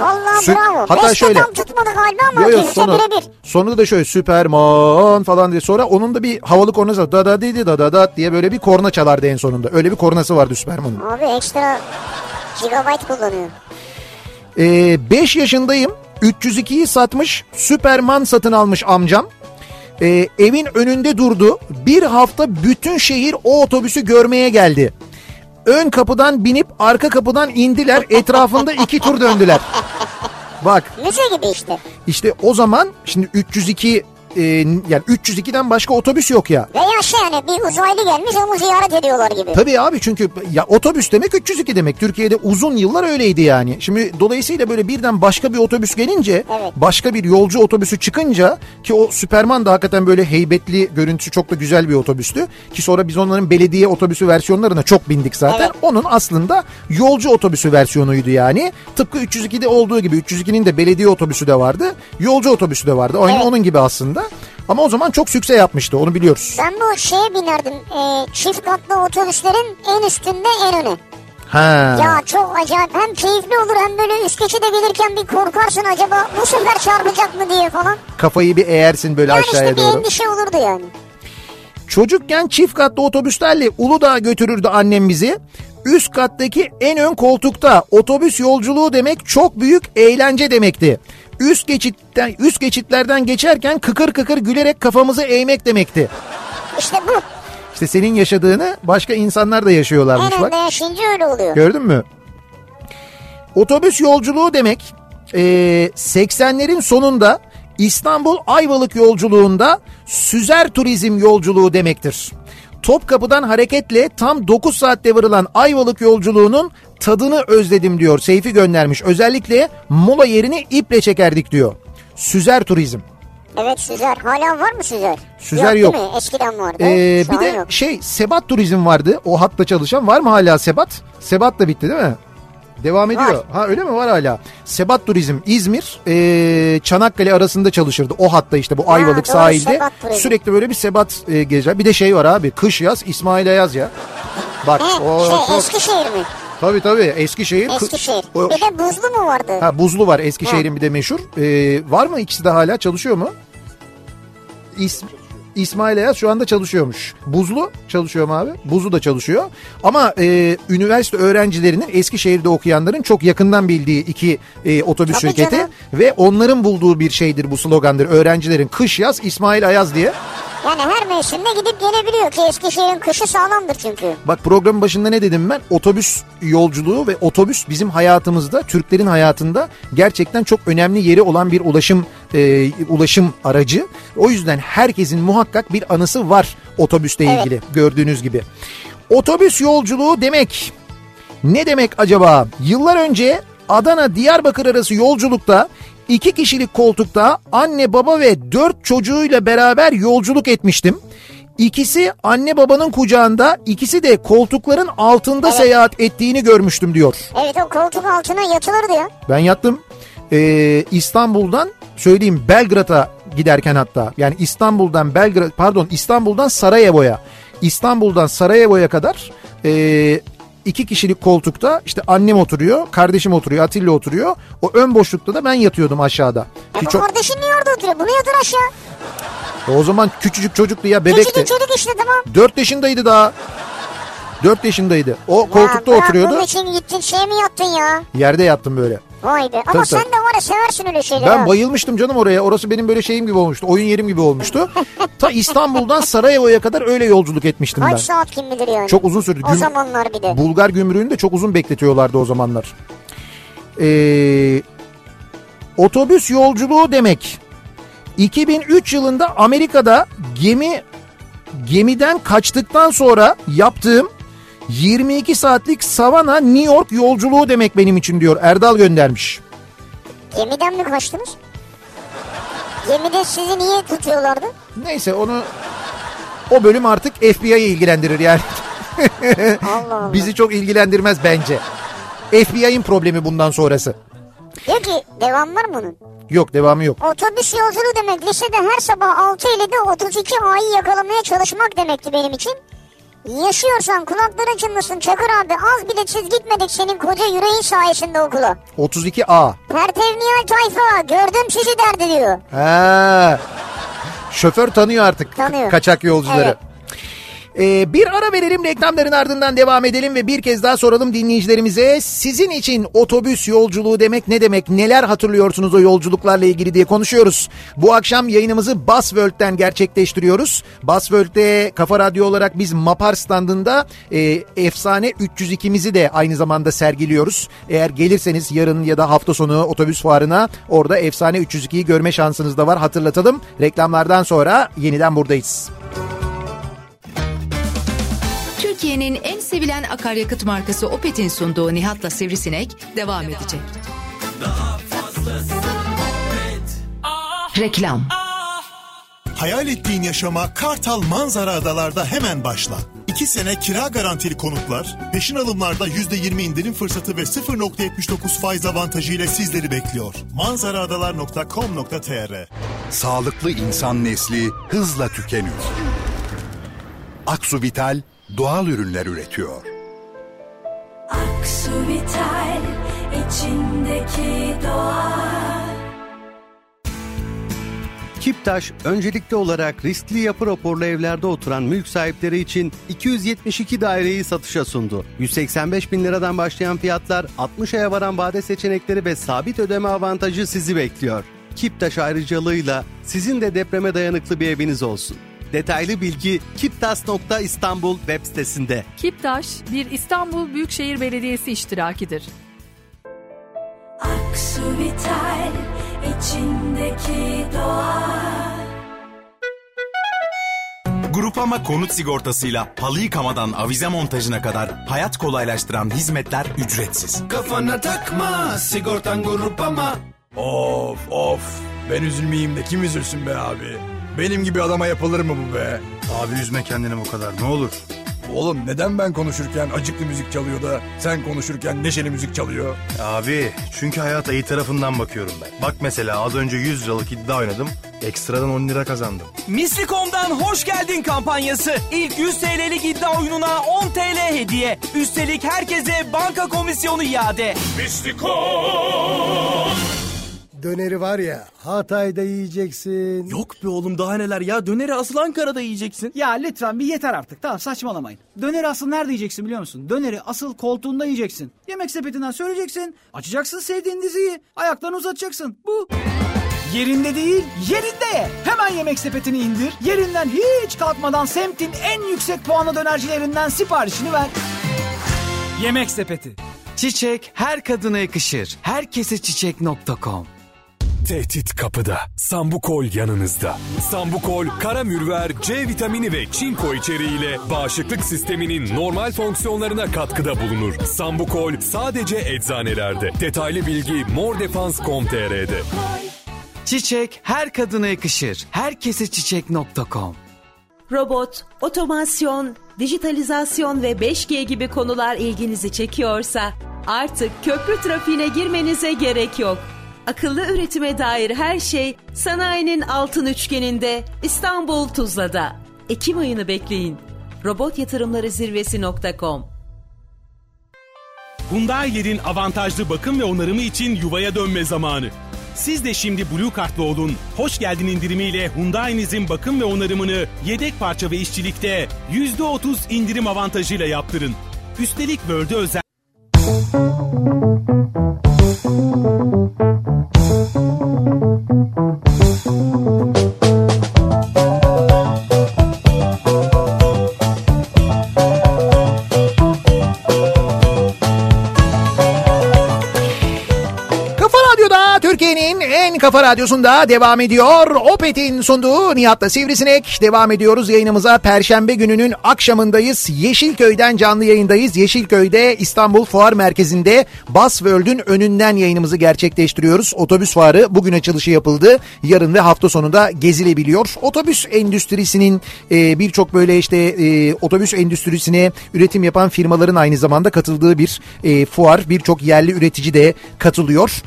Vallahi Sü- bravo. Hatta Beşte şöyle- tam tutmadı galiba ama Yo, yo, sonu, birebir. sonunda da şöyle Süperman falan diye sonra onun da bir havalı kornası da da di di da da da diye böyle bir korna çalardı en sonunda. Öyle bir kornası vardı Süperman'ın. Abi ekstra gigabyte kullanıyor. 5 yaşındayım. 302'yi satmış. Süperman satın almış amcam. Ee, evin önünde durdu. Bir hafta bütün şehir o otobüsü görmeye geldi. Ön kapıdan binip arka kapıdan indiler. Etrafında iki tur döndüler. Bak Müze gibi işte. işte o zaman şimdi 302 e, yani 302'den başka otobüs yok ya. Veya şey yani bir uzaylı gelmiş onu ziyaret ediyorlar gibi. Tabii abi çünkü ya otobüs demek 302 demek. Türkiye'de uzun yıllar öyleydi yani. Şimdi dolayısıyla böyle birden başka bir otobüs gelince Evet. başka bir yolcu otobüsü çıkınca ki o Süperman da hakikaten böyle heybetli görüntüsü çok da güzel bir otobüstü. Ki sonra biz onların belediye otobüsü versiyonlarına çok bindik zaten. Evet. Onun aslında yolcu otobüsü versiyonuydu yani. Tıpkı 302'de olduğu gibi 302'nin de belediye otobüsü de vardı. Yolcu otobüsü de vardı. Aynı Evet. onun gibi aslında. Ama o zaman çok sükse yapmıştı onu biliyoruz. Ben bu şeye binerdim. e, çift katlı otobüslerin en üstünde en öne. Ha. Ya çok acayip. Hem keyifli olur hem böyle üst geçide gelirken bir korkarsın acaba bu sefer çarpacak mı diye falan. Kafayı bir eğersin böyle Yani aşağıya işte bir doğru. endişe olurdu yani. Çocukken çift katlı otobüslerle Uludağ'a götürürdü annem bizi. Üst kattaki en ön koltukta otobüs yolculuğu demek çok büyük eğlence demekti. Üst geçitten üst geçitlerden geçerken kıkır kıkır gülerek kafamızı eğmek demekti. İşte bu. İşte senin yaşadığını başka insanlar da yaşıyorlarmış En bak. yaşayınca öyle oluyor. Gördün mü? Otobüs yolculuğu demek e, 80'lerin sonunda İstanbul Ayvalık yolculuğunda süzer turizm yolculuğu demektir. Topkapı'dan hareketle tam 9 saatte varılan Ayvalık yolculuğunun tadını özledim diyor. Seyfi göndermiş. Özellikle mola yerini iple çekerdik diyor. Süzer turizm. Evet Süzer. Hala var mı Süzer? Süzer yok. yok. Eskiden vardı. Ee, Şu bir de yok. şey Sebat Turizm vardı. O hatta çalışan var mı hala Sebat? Sebat da bitti değil mi? Devam ediyor. Var. Ha öyle mi var hala? Sebat Turizm İzmir ee, Çanakkale arasında çalışırdı. O hatta işte bu Ayvalık doğru, sahilde sürekli böyle bir Sebat e, gezer. Bir de şey var abi kış yaz İsmail Ayaz ya. Bak He, o şey, çok- Eskişehir mi? Tabii tabii Eskişehir. Eskişehir. o- Bir de buzlu mu vardı? Ha buzlu var Eskişehir'in bir de meşhur. Ee, var mı ikisi de hala çalışıyor mu? İs İsmail Ayaz şu anda çalışıyormuş. Buzlu çalışıyor mu abi? Buzlu da çalışıyor. Ama e, üniversite öğrencilerinin Eskişehir'de okuyanların çok yakından bildiği iki e, otobüs Tabii şirketi. canım. Ve onların bulduğu bir şeydir bu slogandır. Öğrencilerin kış yaz İsmail Ayaz diye. Yani her mevsimde gidip gelebiliyor ki Eskişehir'in kışı sağlamdır çünkü. Bak programın başında ne dedim ben? Otobüs yolculuğu ve otobüs bizim hayatımızda, Türklerin hayatında gerçekten çok önemli yeri olan bir ulaşım e, ulaşım aracı. O yüzden herkesin muhakkak bir anısı var otobüsle Evet. ilgili gördüğünüz gibi. Otobüs yolculuğu demek ne demek acaba? Yıllar önce Adana Diyarbakır arası yolculukta iki kişilik koltukta anne baba ve dört çocuğuyla beraber yolculuk etmiştim. İkisi anne babanın kucağında, ikisi de koltukların altında seyahat ettiğini görmüştüm diyor. Evet o koltuk altına yatılırdı ya. Ben yattım Ee, İstanbul'dan söyleyeyim Belgrad'a giderken hatta yani İstanbul'dan Belgrad pardon İstanbul'dan Sarajevo'ya İstanbul'dan Sarajevo'ya kadar ee, iki kişilik koltukta işte annem oturuyor kardeşim oturuyor Atilla oturuyor o ön boşlukta da ben yatıyordum aşağıda. E bu çok, kardeşin niye orada oturuyor? Bunu yatır aşağı. o zaman küçücük çocuktu ya bebekti. Küçücük çocuk işte tamam. 4 yaşındaydı daha. 4 yaşındaydı. O koltukta bırak oturuyordu. Bunun için gittin şey mi yattın ya? Yerde yattım böyle. Vay be. Ama Tabii, sen tabii. de var ya seversin öyle şeyleri. Ben bayılmıştım canım oraya. Orası benim böyle şeyim gibi olmuştu. Oyun yerim gibi olmuştu. Ta İstanbul'dan Sarajevo'ya kadar öyle yolculuk etmiştim ben. Kaç saat kim bilir yani. Çok uzun sürdü. O Güm- zamanlar bir de. Bulgar gümrüğünü de çok uzun bekletiyorlardı o zamanlar. Ee, otobüs yolculuğu demek. 2003 yılında Amerika'da gemi gemiden kaçtıktan sonra yaptığım 22 saatlik Savana New York yolculuğu demek benim için diyor. Erdal göndermiş. Gemiden mi kaçtınız? Gemide sizi niye tutuyorlardı? Neyse onu o bölüm artık FBI'yi ilgilendirir yani. Allah Allah. Bizi çok ilgilendirmez bence. FBI'nin problemi bundan sonrası. Diyor ki devam var mı bunun? Yok devamı yok. Otobüs yolculuğu demek lisede her sabah 6 ile de 32 A'yı yakalamaya çalışmak demekti benim için. Yaşıyorsan kulakları çınlasın Çakır abi az bile siz gitmedik senin koca yüreğin sayesinde okula. 32A. Pertevniyal tayfa gördüm sizi derdi diyor. Ha. Şoför tanıyor artık Tanıyor. kaçak yolcuları. Evet. Ee, bir ara verelim reklamların ardından devam edelim ve bir kez daha soralım dinleyicilerimize. Sizin için otobüs yolculuğu demek ne demek? Neler hatırlıyorsunuz o yolculuklarla ilgili diye konuşuyoruz. Bu akşam yayınımızı Basworld'den gerçekleştiriyoruz. Basworld'de Kafa Radyo olarak biz Mapar standında e, efsane 302'mizi de aynı zamanda sergiliyoruz. Eğer gelirseniz yarın ya da hafta sonu otobüs fuarına orada efsane 302'yi görme şansınız da var hatırlatalım. Reklamlardan sonra yeniden buradayız. Türkiye'nin en sevilen akaryakıt markası Opet'in sunduğu Nihat'la Sivrisinek devam edecek. Reklam Hayal ettiğin yaşama Kartal Manzara Adalar'da hemen başla. 2 sene kira garantili konutlar, peşin alımlarda %20 indirim fırsatı ve 0.79 faiz avantajı ile sizleri bekliyor. manzaraadalar.com.tr Sağlıklı insan nesli hızla tükeniyor. Aksu Vital doğal ürünler üretiyor. Aksu Vital içindeki doğa. Kiptaş öncelikli olarak riskli yapı raporlu evlerde oturan mülk sahipleri için 272 daireyi satışa sundu. 185 bin liradan başlayan fiyatlar 60 aya varan vade seçenekleri ve sabit ödeme avantajı sizi bekliyor. Kiptaş ayrıcalığıyla sizin de depreme dayanıklı bir eviniz olsun. Detaylı bilgi kiptas.istanbul web sitesinde. Kiptaş bir İstanbul Büyükşehir Belediyesi iştirakidir. Aksu vital içindeki doğar Grupama konut sigortasıyla halı yıkamadan avize montajına kadar hayat kolaylaştıran hizmetler ücretsiz. Kafana takma sigortan Grupama. Of of ben üzülmeyeyim de kim üzülsün be abi. Benim gibi adama yapılır mı bu be? Abi üzme kendini bu kadar ne olur. Oğlum neden ben konuşurken acıklı müzik çalıyor da sen konuşurken neşeli müzik çalıyor? Abi çünkü hayata iyi tarafından bakıyorum ben. Bak mesela az önce 100 liralık iddia oynadım. Ekstradan 10 lira kazandım. Mislikom'dan hoş geldin kampanyası. İlk 100 TL'lik iddia oyununa 10 TL hediye. Üstelik herkese banka komisyonu iade. Mislikom. Döneri var ya Hatay'da yiyeceksin. Yok be oğlum daha neler ya döneri asıl Ankara'da yiyeceksin. Ya lütfen bir yeter artık tamam saçmalamayın. Döneri asıl nerede yiyeceksin biliyor musun? Döneri asıl koltuğunda yiyeceksin. Yemek sepetinden söyleyeceksin. Açacaksın sevdiğin diziyi. Ayaklarını uzatacaksın. Bu. Yerinde değil, yerinde ye. Hemen yemek sepetini indir. Yerinden hiç kalkmadan semtin en yüksek puanlı dönercilerinden siparişini ver. Yemek sepeti. Çiçek her kadına yakışır. Herkese çiçek.com Tehdit kapıda. Sambukol yanınızda. Sambukol, kara mürver, C vitamini ve çinko içeriğiyle bağışıklık sisteminin normal fonksiyonlarına katkıda bulunur. Sambukol sadece eczanelerde. Detaylı bilgi mordefans.com.tr'de. Çiçek her kadına yakışır. Herkese çiçek.com Robot, otomasyon, dijitalizasyon ve 5G gibi konular ilginizi çekiyorsa artık köprü trafiğine girmenize gerek yok. Akıllı üretime dair her şey sanayinin altın üçgeninde İstanbul Tuzla'da. Ekim ayını bekleyin. Robot yatırımları zirvesi.com Hyundai'lerin avantajlı bakım ve onarımı için yuvaya dönme zamanı. Siz de şimdi Blue Kart'lı olun. Hoş geldin indirimiyle Hyundai'nizin bakım ve onarımını yedek parça ve işçilikte %30 indirim avantajıyla yaptırın. Üstelik World'e özel... Kafa kafa radyosunda devam ediyor. Opet'in sunduğu Nihat'la Sivrisinek. Devam ediyoruz yayınımıza. Perşembe gününün akşamındayız. Yeşilköy'den canlı yayındayız. Yeşilköy'de İstanbul Fuar Merkezi'nde Basworld'ün önünden yayınımızı gerçekleştiriyoruz. Otobüs fuarı bugün açılışı yapıldı. Yarın ve hafta sonunda gezilebiliyor. Otobüs endüstrisinin e, birçok böyle işte e, otobüs endüstrisine üretim yapan firmaların aynı zamanda katıldığı bir e, fuar. Birçok yerli üretici de katılıyor.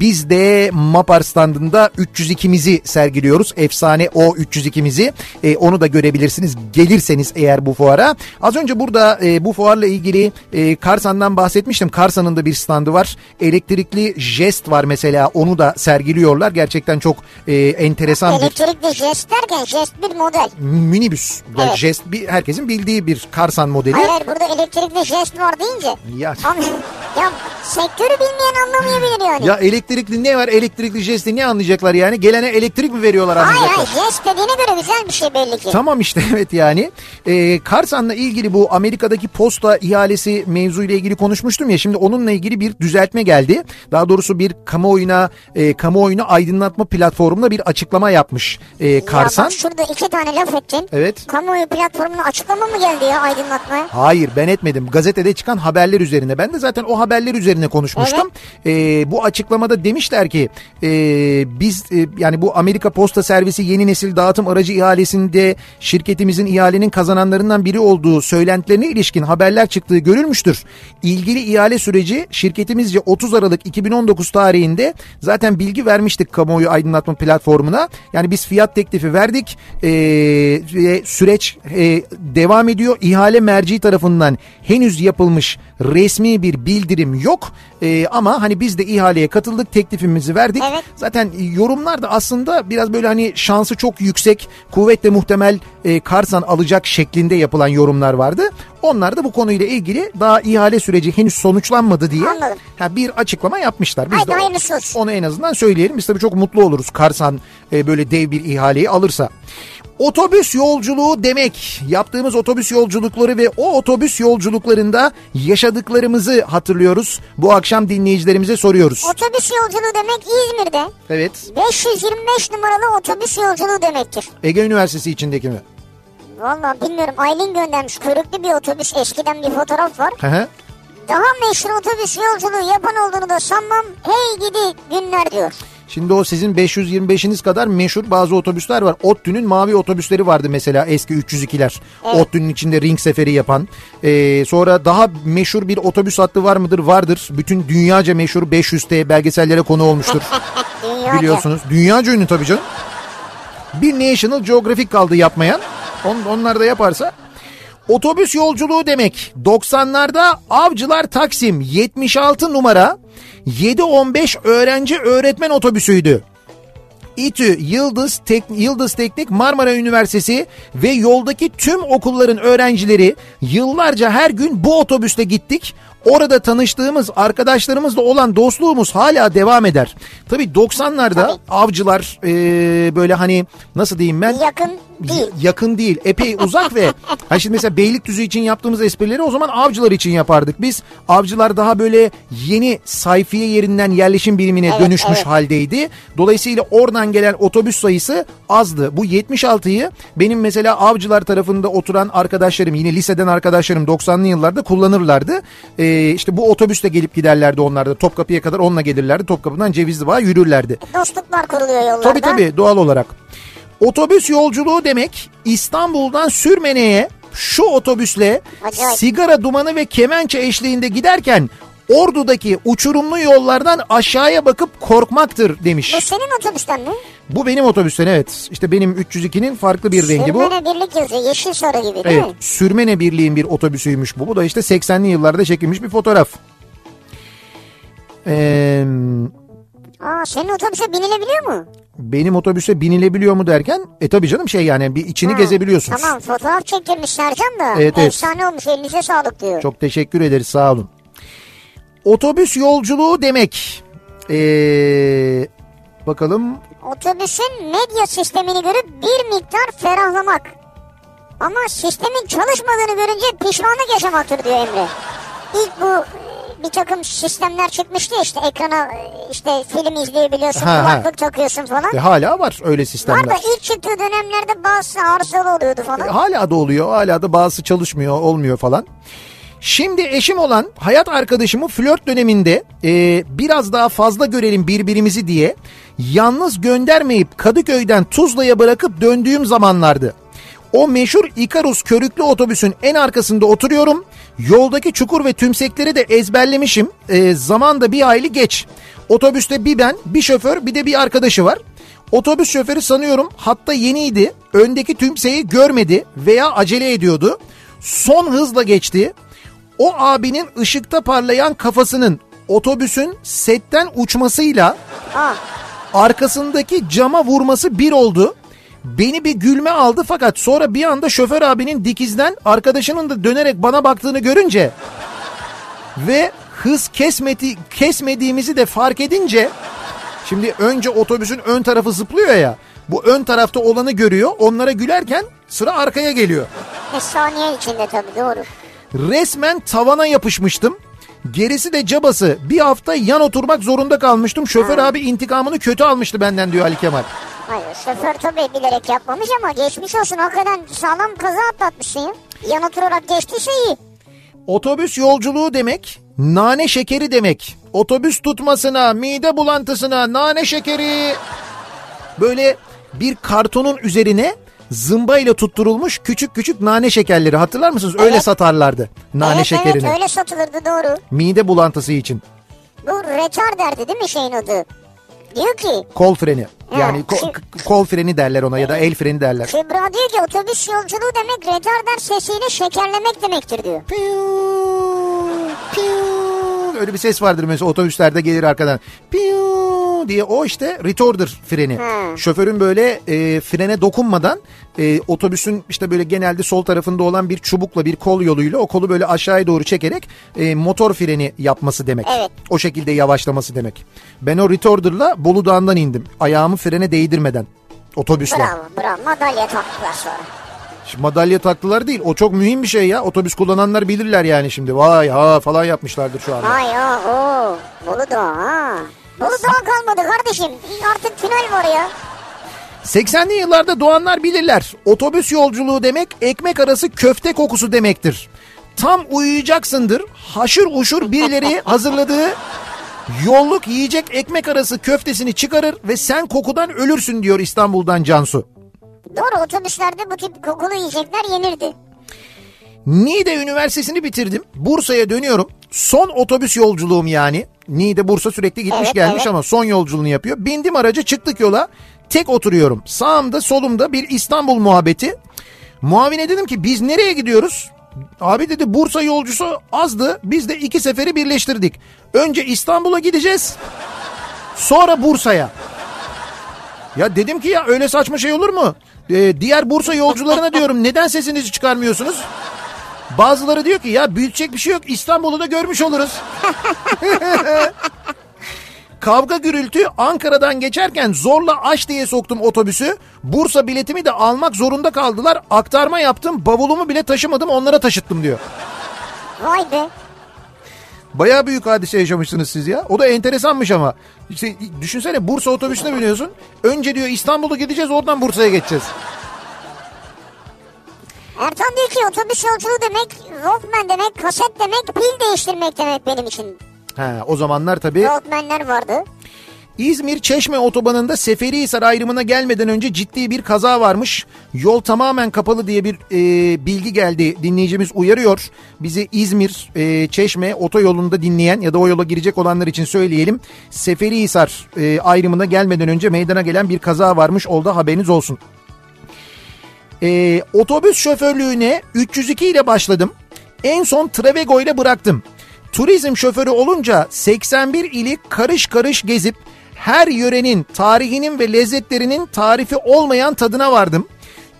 Biz de Mapar standında 302'mizi sergiliyoruz. Efsane o 302'mizi. E, onu da görebilirsiniz gelirseniz eğer bu fuara. Az önce burada e, bu fuarla ilgili e, Karsan'dan bahsetmiştim. Karsan'ın da bir standı var. Elektrikli jest var mesela. Onu da sergiliyorlar. Gerçekten çok e, enteresan bir Elektrikli jest derken jest bir model. minibüs. Yani Evet. jest bir, herkesin bildiği bir Karsan modeli. Hayır hayır burada elektrikli jest var deyince. Ya, ya sektörü bilmeyen anlamayabilir yani. ya elektrikli ne var? Elektrikli jesti ne anlayacaklar yani? Gelene elektrik mi veriyorlar hayır anlayacaklar? hayır jest dediğine göre güzel bir şey belli ki. Tamam işte evet yani. Ee, Karsan'la ilgili bu Amerika'daki posta ihalesi mevzuyla ilgili konuşmuştum ya. Şimdi onunla ilgili bir düzeltme geldi. Daha doğrusu bir kamuoyuna e, kamuoyunu aydınlatma platformuna bir açıklama yapmış e, Karsan. Ya bak şurada iki tane laf ettin. Evet. Kamuoyu platformuna açıklama mı geldi ya aydınlatmaya? Hayır ben etmedim. Gazetede çıkan haberler üzerine. Ben de zaten o haberler üzerine konuşmuştum. Ee, bu açıklamada demişler ki e, biz e, yani bu Amerika Posta Servisi yeni nesil dağıtım aracı ihalesinde şirketimizin ihalenin kazananlarından biri olduğu söylentilerine ilişkin haberler çıktığı görülmüştür. İlgili ihale süreci şirketimizce 30 Aralık 2019 tarihinde zaten bilgi vermiştik kamuoyu aydınlatma platformuna. Yani biz fiyat teklifi verdik ee, ve süreç e, devam ediyor. İhale merci tarafından henüz yapılmış resmi bir bildirim yok. Ee, ama hani biz de ihaleye katıldık teklifimizi verdik. Zaten yorumlar da aslında biraz böyle hani şansı çok yüksek kuvvetle muhtemel e, Karsan alacak şeklinde yapılan yorumlar vardı. Onlar da bu konuyla ilgili daha ihale süreci henüz sonuçlanmadı diye ha, bir açıklama yapmışlar. Biz Haydi de hayırlısı olsun. onu en azından söyleyelim. Biz tabii çok mutlu oluruz Karsan e, böyle dev bir ihaleyi alırsa. Otobüs yolculuğu demek. Yaptığımız otobüs yolculukları ve o otobüs yolculuklarında yaşadıklarımızı hatırlıyoruz. Bu akşam dinleyicilerimize soruyoruz. Otobüs yolculuğu demek İzmir'de. Evet. 525 numaralı otobüs yolculuğu demektir. Ege Üniversitesi içindeki mi? Vallahi bilmiyorum Aylin göndermiş. Körüklü bir otobüs eskiden bir fotoğraf var. Hı hı. Daha meşhur otobüs yolculuğu yapan olduğunu da sanmam. Hey gidi günler diyor. Şimdi o sizin 525'iniz kadar meşhur bazı otobüsler var. ODTÜ'nün mavi otobüsleri vardı mesela eski 302'ler. Evet. ODTÜ'nün içinde ring seferi yapan. Ee, sonra daha meşhur bir otobüs hattı var mıdır? Vardır. Bütün dünyaca meşhur 500T belgesellere konu olmuştur. Dünyaca. Biliyorsunuz. Dünyaca ünlü tabii canım. Bir National Geographic kaldı yapmayan. On, onlar da yaparsa. Otobüs yolculuğu demek. 90'larda Avcılar Taksim 76 numara 715 öğrenci öğretmen otobüsüydü. İTÜ, Yıldız, Tek, Yıldız Teknik, Marmara Üniversitesi ve yoldaki tüm okulların öğrencileri yıllarca her gün bu otobüste gittik. Orada tanıştığımız arkadaşlarımızla olan dostluğumuz hala devam eder. Tabii 90'larda avcılar e, böyle hani nasıl diyeyim ben? Yakın değil. Yakın değil. Epey uzak ve hani şimdi mesela Beylikdüzü için yaptığımız esprileri o zaman avcılar için yapardık. Biz avcılar daha böyle yeni sayfiye yerinden yerleşim birimine Evet, dönüşmüş evet. haldeydi. Dolayısıyla oradan gelen otobüs sayısı azdı. Bu 76'yı benim mesela avcılar tarafında oturan arkadaşlarım yine liseden arkadaşlarım 90'lı yıllarda kullanırlardı. Ee, işte bu otobüsle gelip giderlerdi onlar da. Topkapı'ya kadar onunla gelirlerdi. Topkapı'dan Cevizli Bağ'a yürürlerdi. Dostluklar kuruluyor yollarda. Tabii tabii doğal olarak. Otobüs yolculuğu demek İstanbul'dan Sürmene'ye şu otobüsle Acayip. sigara dumanı ve kemençe eşliğinde giderken Ordu'daki uçurumlu yollardan aşağıya bakıp korkmaktır demiş. Bu senin otobüsten mi? Bu benim otobüsten evet. İşte benim 302'nin farklı bir rengi bu. Sürmene birlik yazıyor. Yeşil sarı gibi değil Evet mi? Sürmene Birliği'nin bir otobüsüymüş bu. Bu da işte 80'li yıllarda çekilmiş bir fotoğraf. Ee, Aa senin otobüse binilebiliyor mu? Benim otobüse binilebiliyor mu derken e tabii canım şey yani bir içini Ha, gezebiliyorsunuz. Tamam fotoğraf çektirmiş Sercan da. Evet, evet. Efsane olmuş elinize sağlık diyor. Çok teşekkür ederiz sağ olun. Otobüs yolculuğu demek. Ee, bakalım Otobüsün medya sistemini görüp bir miktar ferahlamak. Ama sistemin çalışmadığını görünce pişmanlık yaşamaktır diyor Emre. İlk bu bir takım sistemler çıkmıştı işte ekrana e, işte film izleyebiliyorsun, Ha, ha. kulaklık takıyorsun falan. e, hala var öyle Var sistemler. da ilk çıktığı dönemlerde bazı arızalı oluyordu falan. E, hala da oluyor hala da bazısı çalışmıyor olmuyor falan. Şimdi eşim olan hayat arkadaşımı flört döneminde e, biraz daha fazla görelim birbirimizi diye yalnız göndermeyip Kadıköy'den Tuzla'ya bırakıp döndüğüm zamanlardı. O meşhur Ikarus körüklü otobüsün en arkasında oturuyorum. Yoldaki çukur ve tümsekleri de ezberlemişim. E, zaman da bir hayli geç. Otobüste bir ben, bir şoför, bir de bir arkadaşı var. Otobüs şoförü sanıyorum hatta yeniydi. Öndeki tümseyi görmedi veya acele ediyordu. Son hızla geçti. O abinin ışıkta parlayan kafasının otobüsün setten uçmasıyla arkasındaki cama vurması bir oldu. Beni bir gülme aldı fakat sonra bir anda şoför abinin dikizden arkadaşının da dönerek bana baktığını görünce ve hız kesmedi, kesmediğimizi de fark edince şimdi önce otobüsün ön tarafı zıplıyor ya bu ön tarafta olanı görüyor onlara gülerken sıra arkaya geliyor. Bir saniye içinde tabii doğru. Resmen tavana yapışmıştım. Gerisi de cabası. Bir hafta yan oturmak zorunda kalmıştım. Şoför abi intikamını kötü almıştı benden diyor Ali Kemal. Hayır şoför tabii bilerek yapmamış ama geçmiş olsun hakikaten sağlam kaza atlatmışsın ya. Yan oturarak geçtiyse iyi. Otobüs yolculuğu demek nane şekeri demek. Otobüs tutmasına, mide bulantısına nane şekeri. Böyle bir kartonun üzerine zımbayla tutturulmuş küçük küçük nane şekerleri hatırlar mısınız? Öyle Evet. satarlardı nane evet şekerini. evet öyle satılırdı doğru. Mide bulantısı için. Bu retarderdi değil mi şeyin adı? Diyor ki Kol freni. Ha, Yani ko- şu- k- kol freni derler ona ya da el freni derler. Kübra diyor ki otobüs yolculuğu demek retarder sesiyle şekerlemek demektir diyor. Öyle bir ses vardır mesela otobüslerde gelir arkadan. Piu diye o işte retarder freni. Hmm. Şoförün böyle e, frene dokunmadan e, otobüsün işte böyle genelde sol tarafında olan bir çubukla bir kol yoluyla o kolu böyle aşağıya doğru çekerek e, motor freni yapması demek. Evet. O şekilde yavaşlaması demek. Ben o retarder'la Bolu Dağı'ndan indim. Ayağımı frene değdirmeden. Otobüsler. Bravo bravo madalya taktılar sonra. Şimdi madalya taktılar değil. O çok mühim bir şey ya. Otobüs kullananlar bilirler yani şimdi. Vay ha falan yapmışlardır şu anda. Vay ya o Bolu Dağı ha. Bolu Dağı kalmadı kardeşim. Artık tünel var ya. 80'li yıllarda doğanlar bilirler. Otobüs yolculuğu demek ekmek arası köfte kokusu demektir. Tam uyuyacaksındır. Haşır uşur birileri hazırladığı yolluk yiyecek ekmek arası köftesini çıkarır ve sen kokudan ölürsün diyor İstanbul'dan Cansu. Doğru otobüslerde bu tip kokulu yiyecekler yenirdi. Niğde Üniversitesi'ni bitirdim. Bursa'ya dönüyorum. Son otobüs yolculuğum yani. Niğde Bursa sürekli gitmiş Evet, gelmiş evet. ama son yolculuğunu yapıyor. Bindim araca çıktık yola. Tek oturuyorum. Sağımda solumda bir İstanbul muhabbeti. Muavine dedim ki biz nereye gidiyoruz? Abi dedi Bursa yolcusu azdı. Biz de iki seferi birleştirdik. Önce İstanbul'a gideceğiz. Sonra Bursa'ya. Ya dedim ki ya öyle saçma şey olur mu? Ee, diğer Bursa yolcularına diyorum neden sesinizi çıkarmıyorsunuz? Bazıları diyor ki ya büyütecek bir şey yok İstanbul'u da görmüş oluruz. Kavga gürültü Ankara'dan geçerken zorla aç diye soktum otobüsü. Bursa biletimi de almak zorunda kaldılar. Aktarma yaptım bavulumu bile taşımadım onlara taşıttım diyor. Vay be. Bayağı büyük hadise yaşamışsınız siz ya. O da enteresanmış ama. İşte düşünsene Bursa otobüsüne biniyorsun. Önce diyor İstanbul'a gideceğiz oradan Bursa'ya geçeceğiz. Ertan diyor ki otobüs yolculuğu demek, Walkman demek, kaset demek, pil değiştirmek demek benim için. Ha, o zamanlar tabii. Walkman'ler vardı. İzmir Çeşme otobanında Seferihisar ayrımına gelmeden önce ciddi bir kaza varmış. Yol tamamen kapalı diye bir e, bilgi geldi. Dinleyicimiz uyarıyor. Bizi İzmir e, Çeşme otoyolunda dinleyen ya da o yola girecek olanlar için söyleyelim. Seferihisar e, ayrımına gelmeden önce meydana gelen bir kaza varmış. Oldu haberiniz olsun. E, otobüs şoförlüğüne 302 ile başladım. En son Travego ile bıraktım. Turizm şoförü olunca 81 ili karış karış gezip her yörenin tarihinin ve lezzetlerinin tarifi olmayan tadına vardım.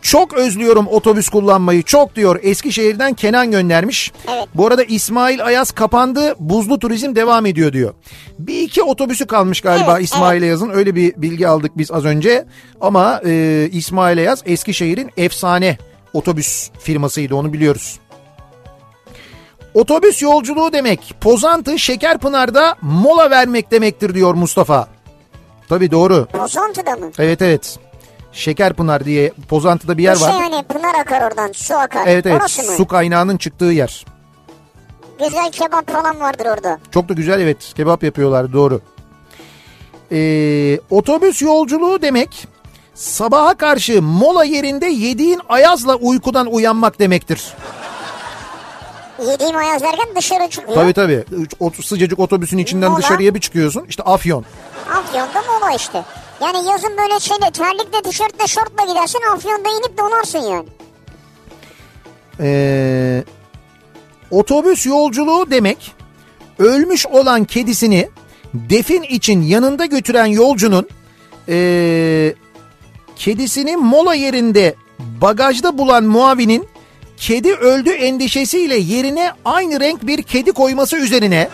Çok özlüyorum otobüs kullanmayı çok diyor Eskişehir'den Kenan göndermiş. Evet. Bu arada İsmail Ayaz kapandı buzlu turizm devam ediyor diyor. Bir iki otobüsü kalmış galiba Evet, İsmail Ayaz'ın öyle bir bilgi aldık biz az önce. Ama e, İsmail Ayaz Eskişehir'in efsane otobüs firmasıydı onu biliyoruz. Otobüs yolculuğu demek Pozantı Şekerpınar'da mola vermek demektir diyor Mustafa. Tabii doğru. Pozantı'da mı? Evet evet. Şekerpınar diye Pozantı'da bir yer şey var. yani pınar akar oradan su akar. Evet evet Orası mı? su kaynağının çıktığı yer. Güzel kebap falan vardır orada. Çok da güzel evet kebap yapıyorlar doğru. Ee, otobüs yolculuğu demek sabaha karşı mola yerinde yediğin ayazla uykudan uyanmak demektir. Yediğim ayaz derken dışarı çıkıyor. Tabii tabii. O sıcacık otobüsün içinden Mola. dışarıya bir çıkıyorsun. İşte Afyon. Afyon'da mola işte. Yani yazın böyle şeyle terlikle tişörtle şortla gidersin Afyon'da inip donarsın yani. Ee, otobüs yolculuğu demek ölmüş olan kedisini defin için yanında götüren yolcunun ee, kedisini mola yerinde bagajda bulan muavinin kedi öldü endişesiyle yerine aynı renk bir kedi koyması üzerine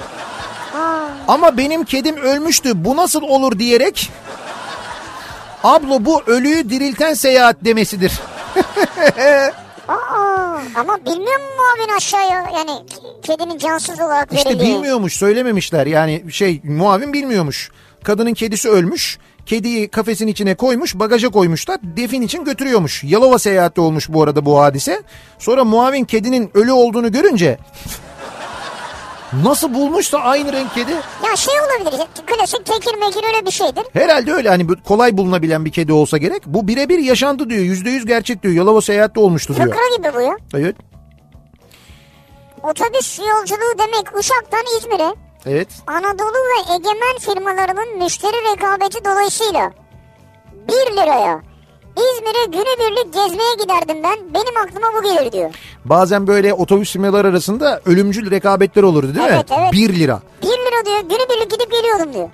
ama benim kedim ölmüştü bu nasıl olur diyerek ablo bu ölüyü dirilten seyahat demesidir. Aa, ama bilmiyor mu muavin aşağıya yani kedinin cansız olarak İşte verildiğini? bilmiyormuş söylememişler yani şey muavin bilmiyormuş. Kadının kedisi ölmüş. Kediyi kafesin içine koymuş bagaja koymuşlar defin için götürüyormuş. Yalova seyahatte olmuş bu arada bu hadise. Sonra muavin kedinin ölü olduğunu görünce nasıl bulmuşsa aynı renk kedi. Ya şey olabilir klasik tekir mekir öyle bir şeydir. Herhalde öyle hani kolay bulunabilen bir kedi olsa gerek. Bu birebir yaşandı diyor yüzde yüz gerçek diyor. Yalova seyahatte olmuştu diyor. Fıkra gibi bu ya. Evet Otobüs yolculuğu demek Uşak'tan İzmir'e evet. Anadolu ve Egemen firmalarının müşteri rekabeti dolayısıyla 1 liraya İzmir'e günübirlik gezmeye giderdim ben. Benim aklıma bu gelir diyor. Bazen böyle otobüs firmaları arasında ölümcül rekabetler olurdu değil Evet, mi? evet. 1 lira. 1 lira diyor günübirlik gidip geliyordum diyor.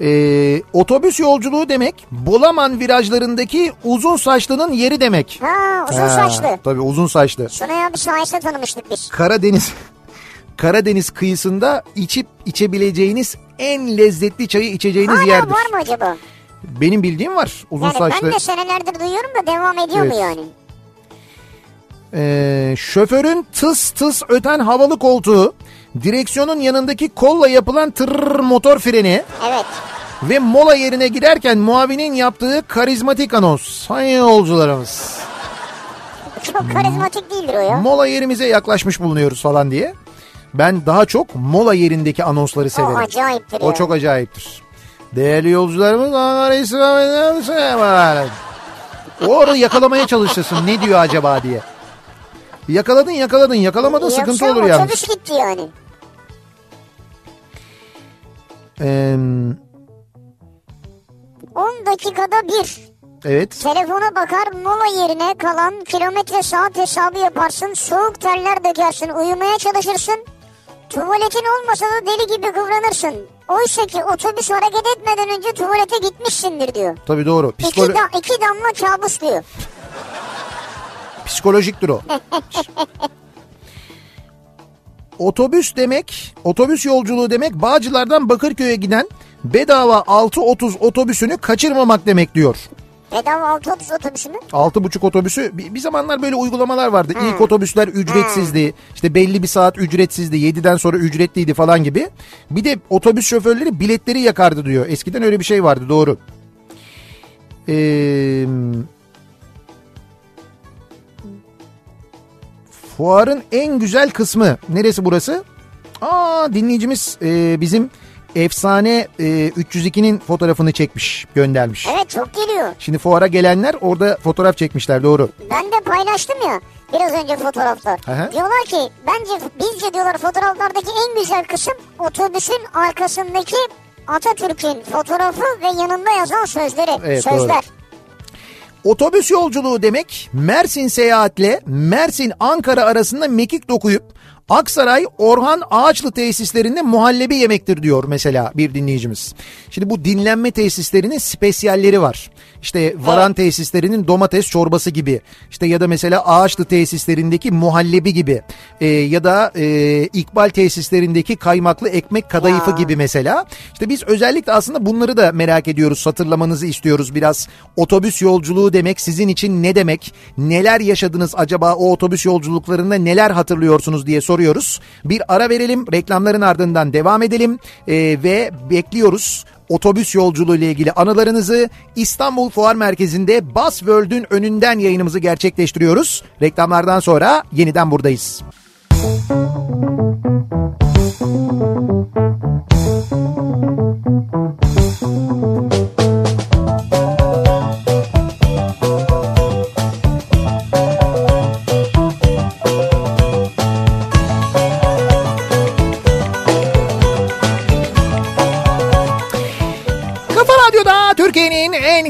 Ee, otobüs yolculuğu demek Bolaman virajlarındaki uzun saçlının yeri demek. Ha uzun Ha, saçlı. Tabii uzun saçlı. Sunay abi sayesinde tanımıştık biz. Karadeniz Karadeniz kıyısında içip içebileceğiniz en lezzetli çayı içeceğiniz Hala yerdir. var mı acaba? Benim bildiğim var uzun Yani saçlı. ben de senelerdir duyuyorum da devam ediyor mu Evet. yani? Ee, şoförün tıs tıs öten havalı koltuğu, direksiyonun yanındaki kolla yapılan tır motor freni Evet. ve mola yerine giderken muavinin yaptığı karizmatik anons. Sayın yolcularımız. Çok karizmatik değildir o ya. Mola yerimize yaklaşmış bulunuyoruz falan diye. Ben daha çok mola yerindeki anonsları severim. acayiptir O ya. çok acayiptir. Değerli yolcularımız Ankara İstanbul O arada yakalamaya çalışırsın ne diyor acaba diye. Yakaladın yakaladın yakalamadın sıkıntı olur Yoksa yalnız. otobüs gitti yani. Ee, 10 dakikada bir. evet. Telefona bakar mola yerine kalan kilometre saat hesabı yaparsın. Soğuk terler dökersin. Uyumaya çalışırsın. Tuvaletin olmasa da deli gibi kıvranırsın. Oysa ki otobüs hareket etmeden önce tuvalete gitmişsindir diyor. Tabii doğru. İki, Psikolo- da, iki damla kabus diyor. psikolojiktir o. Otobüs demek, otobüs yolculuğu demek Bağcılar'dan Bakırköy'e giden bedava 6.30 otobüsünü kaçırmamak demek diyor. Bedava 6.30 otobüsü mü? 6.5 otobüsü bir, bir zamanlar böyle uygulamalar vardı. İlk otobüsler ücretsizdi. İşte belli bir saat ücretsizdi. 7'den sonra ücretliydi falan gibi. Bir de otobüs şoförleri biletleri yakardı diyor. Eskiden öyle bir şey vardı doğru. Eee... Fuarın en güzel kısmı neresi burası? Aa dinleyicimiz e, bizim efsane e, 302'nin fotoğrafını çekmiş, göndermiş. Evet çok geliyor. Şimdi fuara gelenler orada fotoğraf çekmişler doğru. Ben de paylaştım ya biraz önce fotoğraflar. Hı. Diyorlar ki bence bizce diyorlar fotoğraflardaki en güzel kısım otobüsün arkasındaki Atatürk'ün fotoğrafı ve yanında yazan sözleri. Evet, Sözler. Otobüs yolculuğu demek Mersin seyahatle Mersin Ankara arasında mekik dokuyup Aksaray Orhan Ağaçlı tesislerinde muhallebi yemektir diyor mesela bir dinleyicimiz. Şimdi bu dinlenme tesislerinin spesiyalleri var. İşte varan tesislerinin domates çorbası gibi. İşte ya da mesela Ağaçlı tesislerindeki muhallebi gibi. Ee, ya da e, İkbal tesislerindeki kaymaklı ekmek kadayıfı gibi mesela. İşte biz özellikle aslında bunları da merak ediyoruz. Hatırlamanızı istiyoruz biraz. Otobüs yolculuğu demek sizin için ne demek? Neler yaşadınız acaba o otobüs yolculuklarında neler hatırlıyorsunuz diye soruyoruz. Bir ara verelim. Reklamların ardından devam edelim. Ee, ve bekliyoruz. Otobüs yolculuğu ile ilgili anılarınızı İstanbul Fuar Merkezi'nde Bus World'ün önünden yayınımızı gerçekleştiriyoruz. Reklamlardan sonra yeniden buradayız. Kafa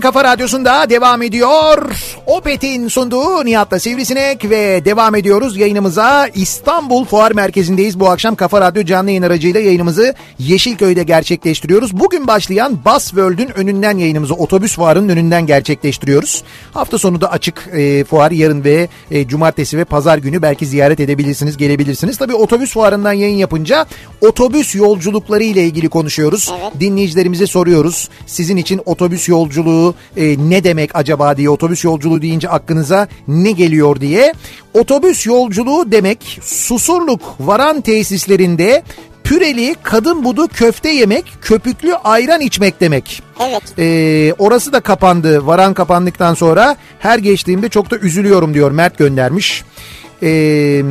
kafa radyosunda devam ediyor. Opet'in sunduğu Nihat'la Sivrisinek ve devam ediyoruz yayınımıza. İstanbul Fuar Merkezi'ndeyiz. Bu akşam Kafa Radyo canlı yayın aracıyla yayınımızı Yeşilköy'de gerçekleştiriyoruz. Bugün başlayan Bus World'ün önünden yayınımızı otobüs fuarının önünden gerçekleştiriyoruz. Hafta sonu da açık e, fuar yarın ve e, cumartesi ve pazar günü belki ziyaret edebilirsiniz, gelebilirsiniz. Tabii otobüs fuarından yayın yapınca otobüs yolculukları ile ilgili konuşuyoruz. Dinleyicilerimize soruyoruz. Sizin için otobüs yolculuğu e, ne demek acaba diye otobüs yolculuğu deyince aklınıza ne geliyor diye. Otobüs yolculuğu demek Susurluk varan tesislerinde püreli kadın budu köfte yemek, köpüklü ayran içmek demek. Evet. Ee, orası da kapandı. Varan kapandıktan sonra her geçtiğimde çok da üzülüyorum diyor Mert göndermiş. Ee,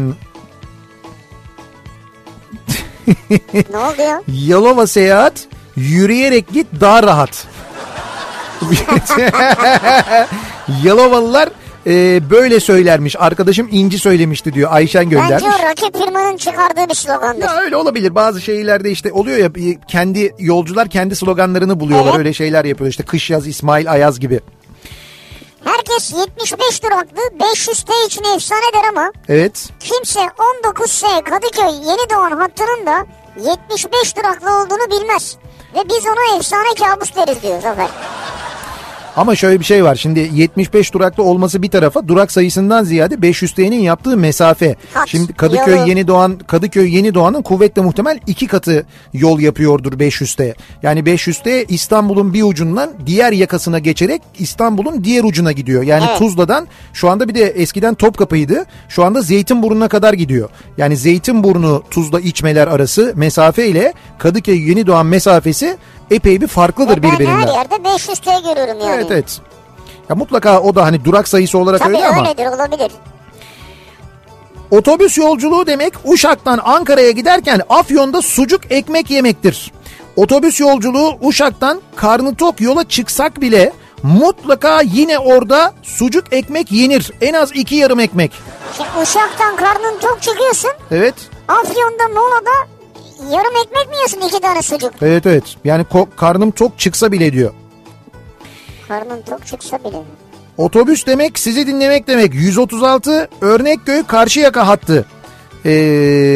ne oldu ya? Yalova seyahat yürüyerek git daha rahat. Yalovalılar e, böyle söylermiş. Arkadaşım İnci söylemişti diyor. Ayşen göndermiş. Bence o rakip firmanın çıkardığı bir slogandır. Ya öyle olabilir. Bazı şehirlerde işte oluyor ya kendi yolcular kendi sloganlarını buluyorlar. Öyle şeyler yapıyor. İşte kış yaz İsmail Ayaz gibi. Herkes 75 duraklı 500 T için efsane der ama Evet. kimse 19S Kadıköy Yeni Doğan hattının da 75 duraklı olduğunu bilmez. Ve biz ona efsane kabus deriz diyor Zafer. Ama şöyle bir şey var. Şimdi 75 duraklı olması bir tarafa durak sayısından ziyade 500T'nin yaptığı mesafe. Kaç? Şimdi Kadıköy Yolu. Yeni Doğan Kadıköy Yeni Doğan'ın kuvvetle muhtemel iki katı yol yapıyordur 500T. Yani 500T İstanbul'un bir ucundan diğer yakasına geçerek İstanbul'un diğer ucuna gidiyor. Yani Evet. Tuzla'dan şu anda bir de eskiden Topkapı'ydı. Şu anda Zeytinburnu'na kadar gidiyor. Yani Zeytinburnu Tuzla içmeler arası mesafe ile Kadıköy Yeni Doğan mesafesi epey bir farklıdır Ben birbirinden. her yerde 500T görüyorum yani. Evet evet. Ya mutlaka o da hani durak sayısı olarak Tabii öyle ama öyledir olabilir. otobüs yolculuğu demek Uşak'tan Ankara'ya giderken Afyon'da sucuk ekmek yemektir. Otobüs yolculuğu Uşak'tan karnı tok yola çıksak bile mutlaka yine orada sucuk ekmek yenir. En az iki yarım ekmek. Şimdi Uşak'tan karnın tok çıkıyorsun. Evet. Afyon'da molada yarım ekmek mi yiyorsun iki tane sucuk? Evet evet. Yani karnım tok çıksa bile diyor. Karnın tok çıksa bile. Otobüs demek sizi dinlemek demek. 136 Örnekköy Karşıyaka hattı. Ee,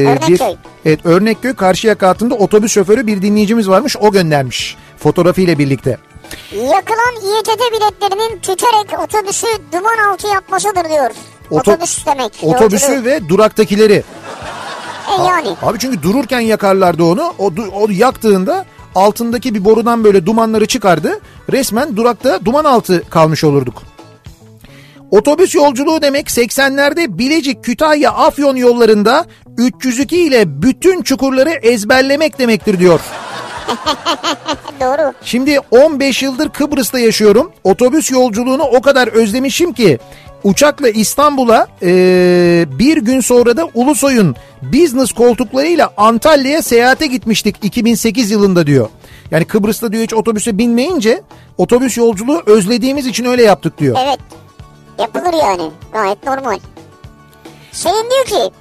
Örnekköy. evet Örnekköy Karşıyaka hattında otobüs şoförü bir dinleyicimiz varmış. O göndermiş fotoğrafıyla birlikte. Yakılan İETT biletlerinin tüterek otobüsü duman altı yapmasıdır diyor. Oto- Otobüs demek. Otobüsü yolculuğu. ve duraktakileri. E yani. Abi çünkü dururken yakarlardı onu. O, o yaktığında altındaki bir borudan böyle dumanları çıkardı. Resmen durakta duman altı kalmış olurduk. Otobüs yolculuğu demek 80'lerde Bilecik, Kütahya, Afyon yollarında 302 ile bütün çukurları ezberlemek demektir diyor. Doğru. Şimdi 15 yıldır Kıbrıs'ta yaşıyorum. Otobüs yolculuğunu o kadar özlemişim ki uçakla İstanbul'a eee, bir gün sonra da Ulusoy'un business koltuklarıyla Antalya'ya seyahate gitmiştik 2008 yılında diyor. Yani Kıbrıs'ta diyor hiç otobüse binmeyince otobüs yolculuğu özlediğimiz için öyle yaptık diyor. Evet. Yapılır yani. Gayet normal. Senin diyor ki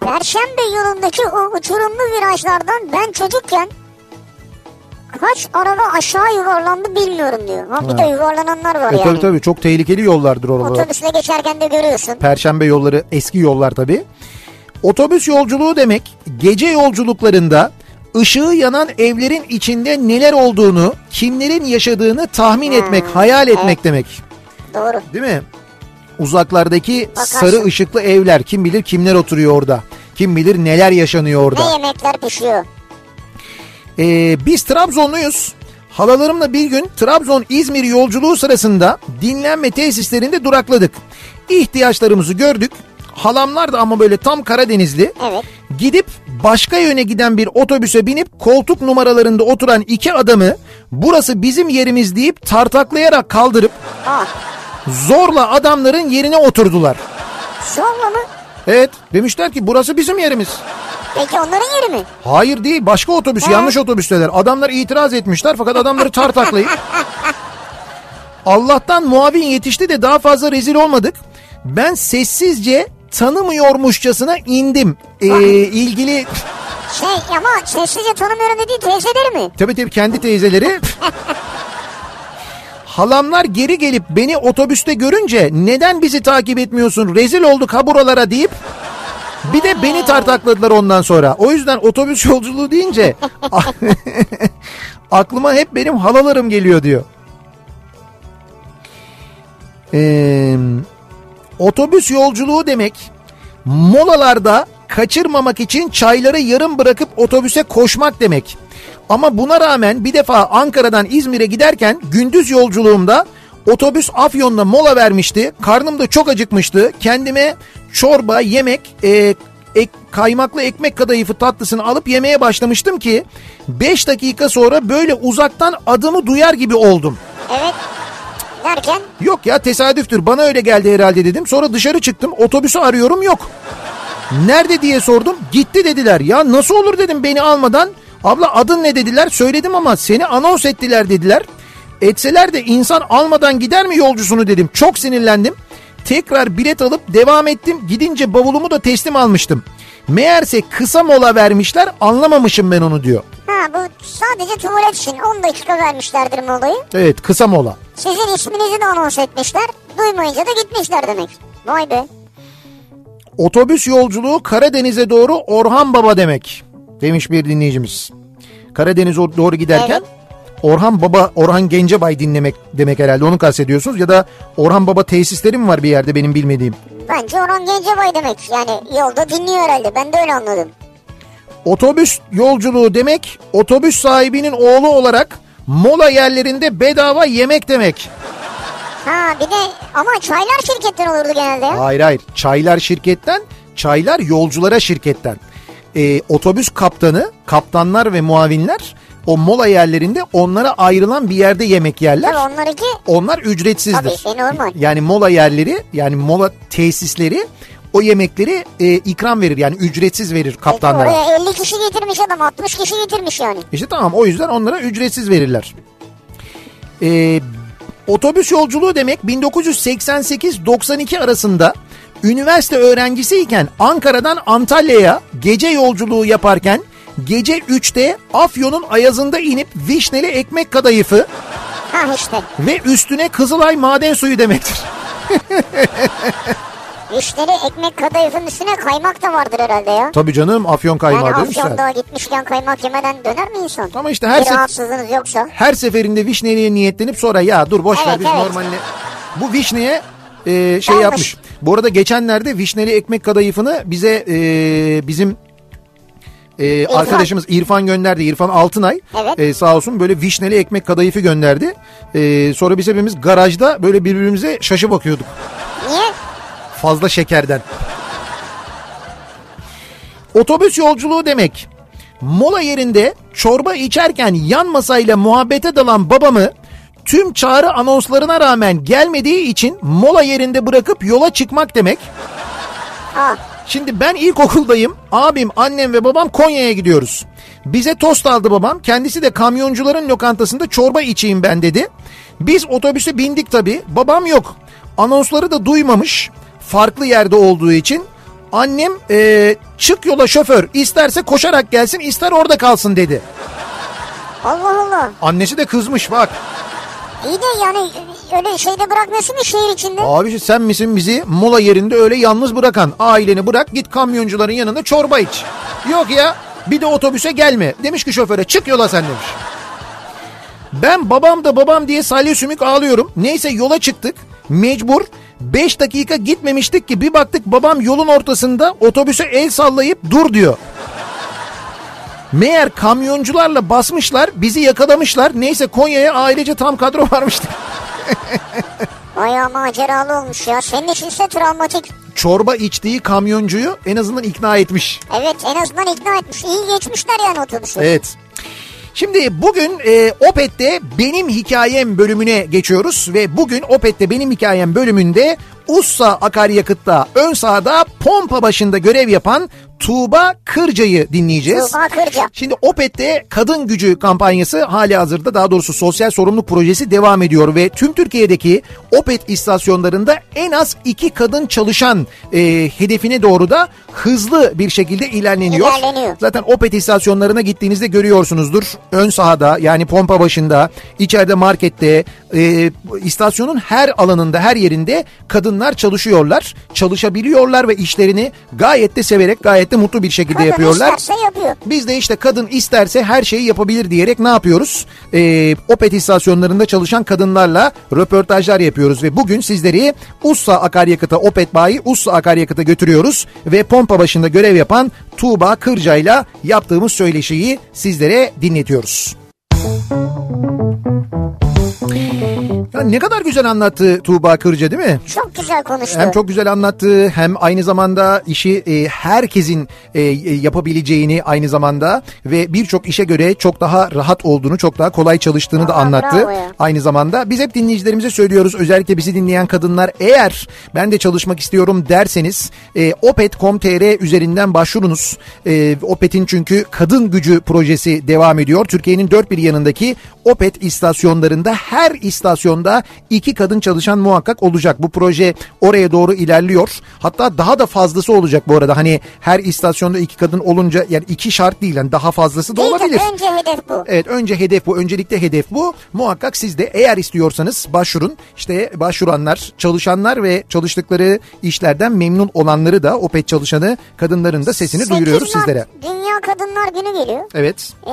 Perşembe yolundaki o uçurumlu virajlardan ben çocukken kaç araba aşağı yuvarlandı bilmiyorum diyor. Ha, bir de Ha. yuvarlananlar var E, yani. tabii tabii çok tehlikeli yollardır oralar. Otobüsle geçerken de görüyorsun. Perşembe yolları eski yollar tabii. Otobüs yolculuğu demek gece yolculuklarında ışığı yanan evlerin içinde neler olduğunu, kimlerin yaşadığını tahmin etmek, hayal etmek demek. Doğru. Değil mi? Uzaklardaki Bakarsın. sarı ışıklı evler kim bilir kimler oturuyor orada. Kim bilir neler yaşanıyor orada. Ne yemekler pişiyor. Ee, biz Trabzonluyuz. Halalarımla bir gün Trabzon-İzmir yolculuğu sırasında dinlenme tesislerinde durakladık. İhtiyaçlarımızı gördük. Halamlar da ama böyle tam Karadenizli. Evet. Gidip başka yöne giden bir otobüse binip koltuk numaralarında oturan iki adamı burası bizim yerimiz deyip tartaklayarak kaldırıp zorla adamların yerine oturdular. Zorla mı? Evet demişler ki burası bizim yerimiz. Peki onların yeri mi? Hayır değil başka otobüs yanlış otobüsteler. Adamlar itiraz etmişler fakat adamları tartaklayıp Allah'tan muavin yetişti de daha fazla rezil olmadık. Ben sessizce tanımıyormuşçasına indim. Ee, ilgili Şey ama sessizce tanımıyorum dediği teyzeleri mi? tabii tabii kendi teyzeleri Halamlar geri gelip beni otobüste görünce neden bizi takip etmiyorsun rezil olduk ha buralara deyip bir de beni tartakladılar ondan sonra. O yüzden otobüs yolculuğu deyince aklıma hep benim halalarım geliyor diyor. Ee, otobüs yolculuğu demek molalarda kaçırmamak için çayları yarım bırakıp otobüse koşmak demek. Ama buna rağmen bir defa Ankara'dan İzmir'e giderken gündüz yolculuğumda otobüs Afyon'da mola vermişti. Karnım da çok acıkmıştı. Kendime çorba, yemek, e, ek- kaymaklı ekmek kadayıfı tatlısını alıp yemeye başlamıştım ki 5 dakika sonra böyle uzaktan adımı duyar gibi oldum. Evet. Derken? Yok ya tesadüftür bana öyle geldi herhalde dedim. Sonra dışarı çıktım otobüsü arıyorum yok. Nerede diye sordum gitti dediler. Ya nasıl olur dedim beni almadan. Abla adın ne dediler söyledim ama seni anons ettiler dediler. Etseler de insan almadan gider mi yolcusunu dedim. Çok sinirlendim. Tekrar bilet alıp devam ettim. Gidince bavulumu da teslim almıştım. Meğerse kısa mola vermişler anlamamışım ben onu diyor. Ha bu sadece tuvalet için 10 dakika vermişlerdir molayı. Evet kısa mola. Sizin isminizi de anons etmişler. Duymayınca da gitmişler demek. Vay be. Otobüs yolculuğu Karadeniz'e doğru Orhan Baba demek demiş bir dinleyicimiz. Karadeniz'e doğru giderken Orhan Baba, Orhan Gencebay dinlemek demek herhalde onu kastediyorsunuz. Ya da Orhan Baba tesisleri mi var bir yerde benim bilmediğim? Bence Orhan Gencebay demek. Yani yolda dinliyor herhalde. Ben de öyle anladım. Otobüs yolculuğu demek otobüs sahibinin oğlu olarak mola yerlerinde bedava yemek demek. Ha bir de ama çaylar şirketten olurdu genelde. Hayır hayır çaylar şirketten çaylar yolculara şirketten. Ee, otobüs kaptanı kaptanlar ve muavinler o mola yerlerinde onlara ayrılan bir yerde yemek yerler. Tabii onlarınki Onlar ücretsizdir. Tabii, e, normal. Yani mola yerleri yani mola tesisleri o yemekleri e, ikram verir yani ücretsiz verir kaptanlara. oraya 50 kişi getirmiş adam 60 kişi getirmiş yani. İşte tamam o yüzden onlara ücretsiz verirler. Ee, otobüs yolculuğu demek 1988-92 arasında üniversite öğrencisiyken Ankara'dan Antalya'ya gece yolculuğu yaparken gece 3'te Afyon'un ayazında inip vişneli ekmek kadayıfı Ha işte. ve üstüne Kızılay maden suyu demektir. Vişneli ekmek kadayıfın üstüne kaymak da vardır herhalde ya. Tabii canım Afyon kaymağı yani demişler. Afyon'da gitmişken kaymak yemeden döner mi insan? Ama işte her Bir rahatsızlığınız yoksa. Her seferinde vişneliye niyetlenip sonra ya dur boş ver Evet, biz evet. normalde. Bu vişneye e, şey yapmış. Bu arada geçenlerde vişneli ekmek kadayıfını bize e, bizim e, arkadaşımız İrfan gönderdi. İrfan Altınay. Evet. E, sağ olsun böyle vişneli ekmek kadayıfı gönderdi. E, sonra biz hepimiz garajda böyle birbirimize şaşı bakıyorduk. Niye? Fazla şekerden. Otobüs yolculuğu demek. Mola yerinde çorba içerken yan masayla muhabbete dalan babamı tüm çağrı anonslarına rağmen gelmediği için mola yerinde bırakıp yola çıkmak demek. Şimdi ben ilkokuldayım. Abim, annem ve babam Konya'ya gidiyoruz. Bize tost aldı babam. Kendisi de kamyoncuların lokantasında çorba içeyim ben dedi. Biz otobüse bindik tabii. Babam yok. Anonsları da duymamış. Farklı yerde olduğu için. Annem eee, çık yola şoför isterse koşarak gelsin ister orada kalsın dedi. Allah Allah. Annesi de kızmış bak. İyi de yani öyle şeyde bırakmasın şehir içinde? Abi sen misin bizi mola yerinde öyle yalnız bırakan? Aileni bırak git kamyoncuların yanında çorba iç. Yok ya bir de otobüse gelme. Demiş ki şoföre çık yola sen demiş. Ben babam da babam diye salya sümük ağlıyorum. Neyse yola çıktık. Mecbur 5 dakika gitmemiştik ki bir baktık babam yolun ortasında otobüse el sallayıp dur diyor. Meğer kamyoncularla basmışlar bizi yakalamışlar. Neyse Konya'ya ailece tam kadro varmıştık. Bayağı maceralı olmuş ya. Senin içinse travmatik. Çorba içtiği kamyoncuyu en azından ikna etmiş. Evet en azından ikna etmiş. İyi geçmişler yani otobüsü. Evet. Şimdi bugün e, Opet'te benim hikayem bölümüne geçiyoruz ve bugün Opet'te benim hikayem bölümünde Ussa akaryakıtta ön sahada pompa başında görev yapan Tuğba Kırca'yı dinleyeceğiz. Tuğba Kırca. Şimdi Opet'te kadın gücü kampanyası hali hazırda daha doğrusu sosyal sorumluluk projesi devam ediyor ve tüm Türkiye'deki Opet istasyonlarında en az iki kadın çalışan e, hedefine doğru da hızlı bir şekilde ilerleniyor. İlerleniyor. Zaten Opet istasyonlarına gittiğinizde görüyorsunuzdur. Ön sahada yani pompa başında, içeride markette, e, istasyonun her alanında, her yerinde kadınlar çalışıyorlar. Çalışabiliyorlar ve işlerini gayet de severek, gayet de mutlu bir şekilde Kadın yapıyorlar. isterse yapıyor. Biz de işte kadın isterse her şeyi yapabilir diyerek ne yapıyoruz? Ee, Opet istasyonlarında çalışan kadınlarla röportajlar yapıyoruz ve bugün sizleri Ussa Akaryakıt'a Opet Bayi Ussa Akaryakıt'a götürüyoruz ve pompa başında görev yapan Tuğba Kırca ile yaptığımız söyleşiyi sizlere dinletiyoruz. Ya ne kadar güzel anlattı Tuğba Kırca değil mi? Çok güzel konuştu. Hem çok güzel anlattı hem aynı zamanda işi e, herkesin e, e, yapabileceğini aynı zamanda ve birçok işe göre çok daha rahat olduğunu, çok daha kolay çalıştığını da Aa, anlattı. bravo ya. Aynı zamanda biz hep dinleyicilerimize söylüyoruz özellikle bizi dinleyen kadınlar eğer ben de çalışmak istiyorum derseniz e, opet.com.tr üzerinden başvurunuz. E, Opet'in çünkü kadın gücü projesi devam ediyor. Türkiye'nin dört bir yanındaki Opet istasyonlarında her istasyonda iki kadın çalışan muhakkak olacak. Bu proje oraya doğru ilerliyor. Hatta daha da fazlası olacak bu arada. Hani her istasyonda iki kadın olunca yani iki şart değil yani daha fazlası da Değil de olabilir. önce hedef bu. Evet önce hedef bu. Öncelikle hedef bu. Muhakkak siz de eğer istiyorsanız başvurun. İşte başvuranlar, çalışanlar ve çalıştıkları işlerden memnun olanları da Opet çalışanı kadınların da sesini 8 duyuruyoruz Mart sizlere. Dünya Kadınlar Günü geliyor. Evet. Ee,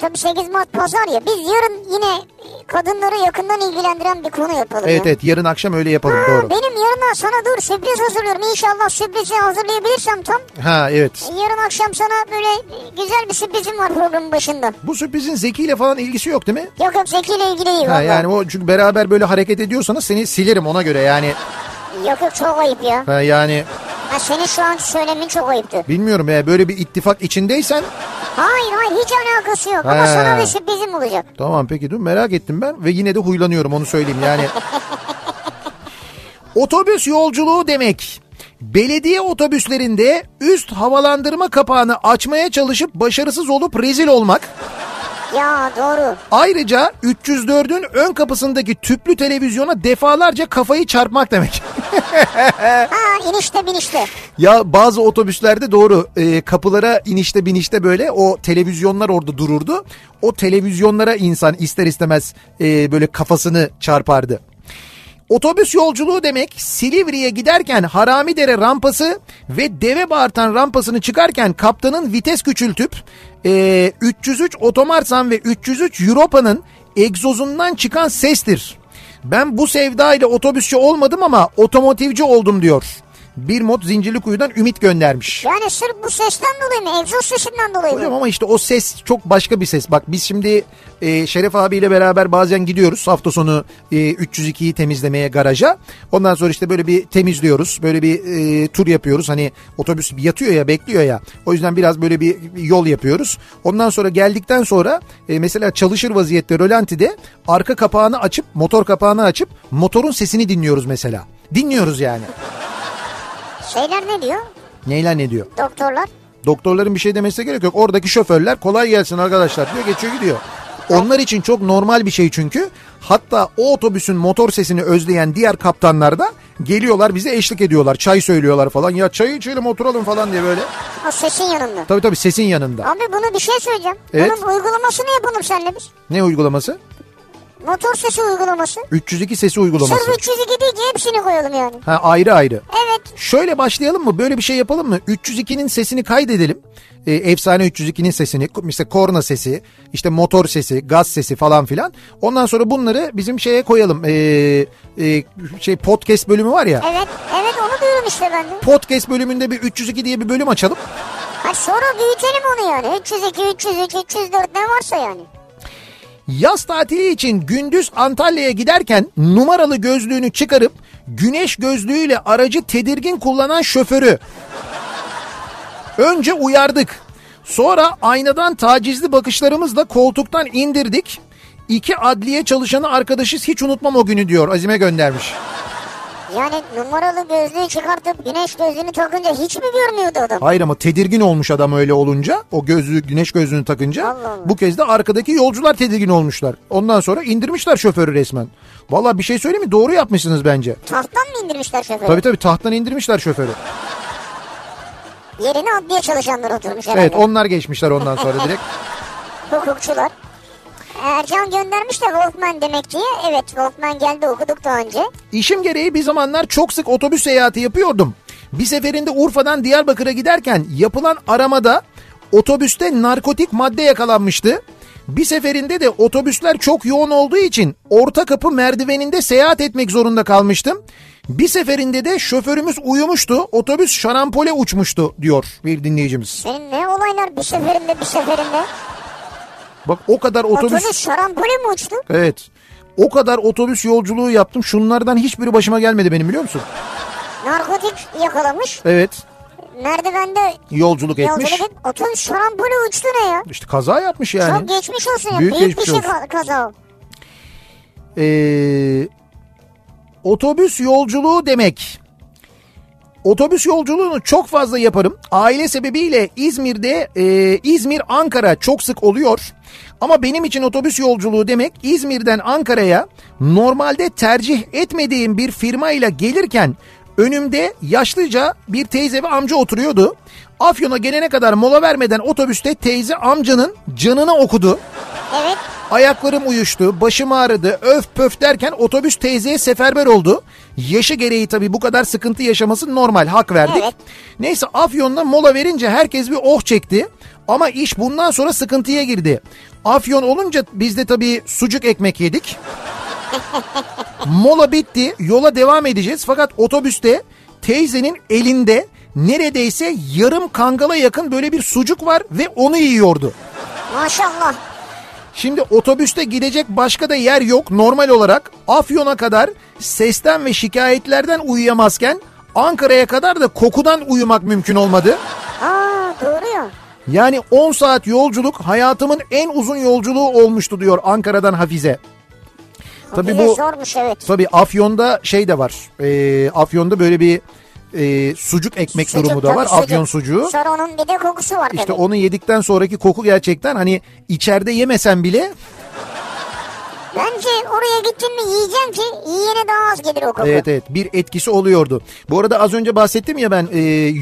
tabii 8 Mart pazar ya. Biz yarın yine kadınları yakından ilgilendiren bir konu yapalım Evet ya. evet yarın akşam öyle yapalım Ha, doğru. Benim yarına sana dur sürpriz hazırlıyorum. İnşallah sürprizi hazırlayabilirsem tam. Ha evet. Yarın akşam sana böyle güzel bir sürprizim var programın başında. Bu sürprizin Zeki ile falan ilgisi yok değil mi? Yok yok Zeki ile ilgili değil. Ha, vallahi. yani o çünkü beraber böyle hareket ediyorsanız seni silerim ona göre yani. Yok yok çok ayıp ya. Ha, yani Ha, senin şu anki söylemin çok ayıptı. bilmiyorum ya böyle bir ittifak içindeysen Hayır hayır hiç alakası yok. Ama He. sana bir sürprizim olacak. tamam peki dur merak ettim ben ve yine de huylanıyorum onu söyleyeyim yani. Otobüs yolculuğu demek. Belediye otobüslerinde üst havalandırma kapağını açmaya çalışıp başarısız olup rezil olmak. Ya doğru. Ayrıca 304'ün ön kapısındaki tüplü televizyona defalarca kafayı çarpmak demek. Ha inişte binişte. Ya bazı otobüslerde doğru e, kapılara inişte binişte böyle o televizyonlar orada dururdu. O televizyonlara insan ister istemez e, böyle kafasını çarpardı. Otobüs yolculuğu demek Silivri'ye giderken Haramidere rampası ve Deve Bağırtan rampasını çıkarken kaptanın vites küçültüp e, 303 Otomarsan ve 303 Europa'nın egzozundan çıkan sestir. Ben bu sevdayla otobüsçü olmadım ama otomotivci oldum diyor. Bir mod Zincirlikuyu'dan Ümit göndermiş. Yani sırf bu sesten dolayı mı? Egzoz sesinden dolayı Hocam mı? ama işte o ses çok başka bir ses. Bak biz şimdi e, Şeref abiyle beraber bazen gidiyoruz hafta sonu e, 302'yi temizlemeye garaja. Ondan sonra işte böyle bir temizliyoruz. Böyle bir e, tur yapıyoruz. Hani otobüs yatıyor ya bekliyor ya. O yüzden biraz böyle bir yol yapıyoruz. Ondan sonra geldikten sonra e, mesela çalışır vaziyette rölantide arka kapağını açıp motor kapağını açıp motorun sesini dinliyoruz mesela. Dinliyoruz yani. Şeyler ne diyor? Neyler ne diyor? Doktorlar. Doktorların bir şey demesine gerek yok. Oradaki şoförler kolay gelsin arkadaşlar diyor geçiyor gidiyor. Onlar için çok normal bir şey çünkü. Hatta o otobüsün motor sesini özleyen diğer kaptanlar da geliyorlar bize eşlik ediyorlar. Çay söylüyorlar falan. Ya çay içelim oturalım falan diye böyle. O sesin yanında. Tabii tabii sesin yanında. Abi bunu bir şey söyleyeceğim. Evet. Bunun uygulamasını yapalım seninle biz. Ne uygulaması? Motor sesi uygulaması. 302 sesi uygulaması. Sırf 302 değil ki hepsini koyalım yani. Ha ayrı ayrı. Evet. Şöyle başlayalım mı? Böyle bir şey yapalım mı? 302'nin sesini kaydedelim. Ee, efsane 302'nin sesini, işte korna sesi, işte motor sesi, gaz sesi falan filan. Ondan sonra bunları bizim şeye koyalım. Ee, e, şey podcast bölümü var ya. Evet. Evet onu diyorum işte ben de. Podcast bölümünde bir 302 diye bir bölüm açalım. Ha sonra büyütelim onu yani. 302, 303, 304 ne varsa yani. Yaz tatili için gündüz Antalya'ya giderken numaralı gözlüğünü çıkarıp güneş gözlüğüyle aracı tedirgin kullanan şoförü önce uyardık. Sonra aynadan tacizli bakışlarımızla koltuktan indirdik. İki adliye çalışanı arkadaşız hiç unutmam o günü diyor Azime göndermiş. Yani numaralı gözlüğü çıkartıp güneş gözlüğünü takınca hiç mi görmüyordu adam? Hayır ama tedirgin olmuş adam öyle olunca o gözlük güneş gözlüğünü takınca Allah Allah. bu kez de arkadaki yolcular tedirgin olmuşlar. Ondan sonra indirmişler şoförü resmen. Valla bir şey söyleyeyim mi doğru yapmışsınız bence. Tahttan mı indirmişler şoförü? Tabii tabii tahttan indirmişler şoförü. Yerine adliye çalışanlar oturmuş herhalde. Evet onlar geçmişler ondan sonra direkt. Hukukçular. Ercan göndermiş de Wolfman demek diye. Evet Wolfman geldi okuduk daha önce. İşim gereği bir zamanlar çok sık otobüs seyahati yapıyordum. Bir seferinde Urfa'dan Diyarbakır'a giderken yapılan aramada otobüste narkotik madde yakalanmıştı. Bir seferinde de otobüsler çok yoğun olduğu için orta kapı merdiveninde seyahat etmek zorunda kalmıştım. Bir seferinde de şoförümüz uyumuştu. Otobüs şarampole uçmuştu diyor bir dinleyicimiz. Senin ne olaylar bir seferinde bir seferinde. Bak o kadar otobüs... Otobüs şarampole mi uçtu? Evet. O kadar otobüs yolculuğu yaptım. Şunlardan hiçbiri başıma gelmedi benim biliyor musun? Narkotik yakalamış. Evet. Merdivende Yolculuk etmiş. yolculuk et. Otobüs şarampole uçtu ne ya? İşte kaza yapmış yani. Çok geçmiş olsun ya. Büyük Büyük, geçmiş bir şey olsun. kaza o. Ee, otobüs yolculuğu demek. Otobüs yolculuğunu çok fazla yaparım. Aile sebebiyle İzmir'de e, İzmir Ankara çok sık oluyor. Ama benim için otobüs yolculuğu demek İzmir'den Ankara'ya normalde tercih etmediğim bir firmayla gelirken önümde yaşlıca bir teyze ve amca oturuyordu. Afyon'a gelene kadar mola vermeden otobüste teyze amcanın canını okudu. Evet. Ayaklarım uyuştu, başım ağrıdı, öf pöf derken otobüs teyzeye seferber oldu. Yaşı gereği tabii bu kadar sıkıntı yaşaması normal, hak verdik. Evet. Neyse Afyon'da mola verince herkes bir oh çekti. Ama iş bundan sonra sıkıntıya girdi. Afyon olunca biz de tabii sucuk ekmek yedik. Mola bitti. Yola devam edeceğiz. Fakat otobüste teyzenin elinde neredeyse yarım kangala yakın böyle bir sucuk var ve onu yiyordu. Maşallah. Şimdi otobüste gidecek başka da yer yok normal olarak. Afyon'a kadar sesten ve şikayetlerden uyuyamazken Ankara'ya kadar da kokudan uyumak mümkün olmadı. Aa doğru ya. Yani 10 saat yolculuk hayatımın en uzun yolculuğu olmuştu diyor Ankara'dan Hafize. Tabii bu zormuş evet. tabii Afyon'da şey de var. E, Afyon'da böyle bir e, sucuk ekmek Sucuk, durumu da var. tabii Afyon sucuk. sucuğu. Sonra onun bir de kokusu var İşte tabii. onu yedikten sonraki koku gerçekten hani içeride yemesen bile Bence oraya gittin mi yiyeceksin ki yiyene daha az gelir o koku. Evet evet bir etkisi oluyordu. Bu arada az önce bahsettim ya ben e,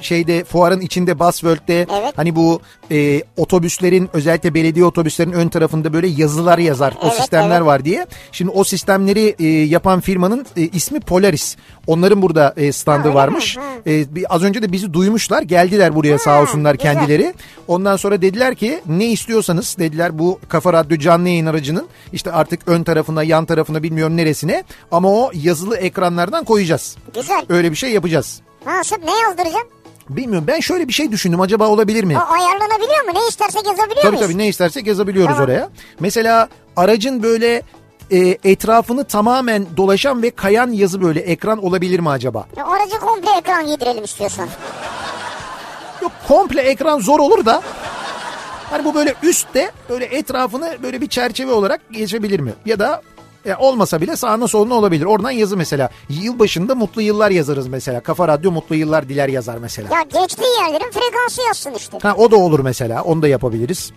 şeyde fuarın içinde Busworld'de hani bu e, otobüslerin özellikle belediye otobüslerin ön tarafında böyle yazılar yazar o Evet, sistemler evet. var diye. Şimdi o sistemleri e, yapan firmanın e, ismi Polaris. Onların burada e, standı varmış. E, bir, az önce de bizi duymuşlar geldiler buraya sağ olsunlar güzel. kendileri. Ondan sonra dediler ki ne istiyorsanız dediler bu Kafa Radyo canlı yayın aracının işte artık ön tarafına yan tarafına bilmiyorum neresine ama o yazılı ekranlardan koyacağız. Güzel. Öyle bir şey yapacağız. Nasıl ne yazdıracağım? Bilmiyorum ben şöyle bir şey düşündüm acaba olabilir mi? O ayarlanabiliyor mu? Ne istersek yazabiliyor Tabii muyuz? tabii ne istersek yazabiliyoruz Tamam. oraya. Mesela aracın böyle e, etrafını tamamen dolaşan ve kayan yazı böyle ekran olabilir mi acaba? Ya aracı komple ekran giydirelim istiyorsan. Yok komple ekran zor olur da hani bu böyle üstte böyle etrafını böyle bir çerçeve olarak geçebilir mi? Ya da e, olmasa bile sağına soluna olabilir. Oradan yazı mesela. Yılbaşında mutlu yıllar yazarız mesela. Kafa Radyo mutlu yıllar diler yazar mesela. Ya geçtiği yerlerin frekansı yazsın işte. Ha o da olur mesela. Onu da yapabiliriz.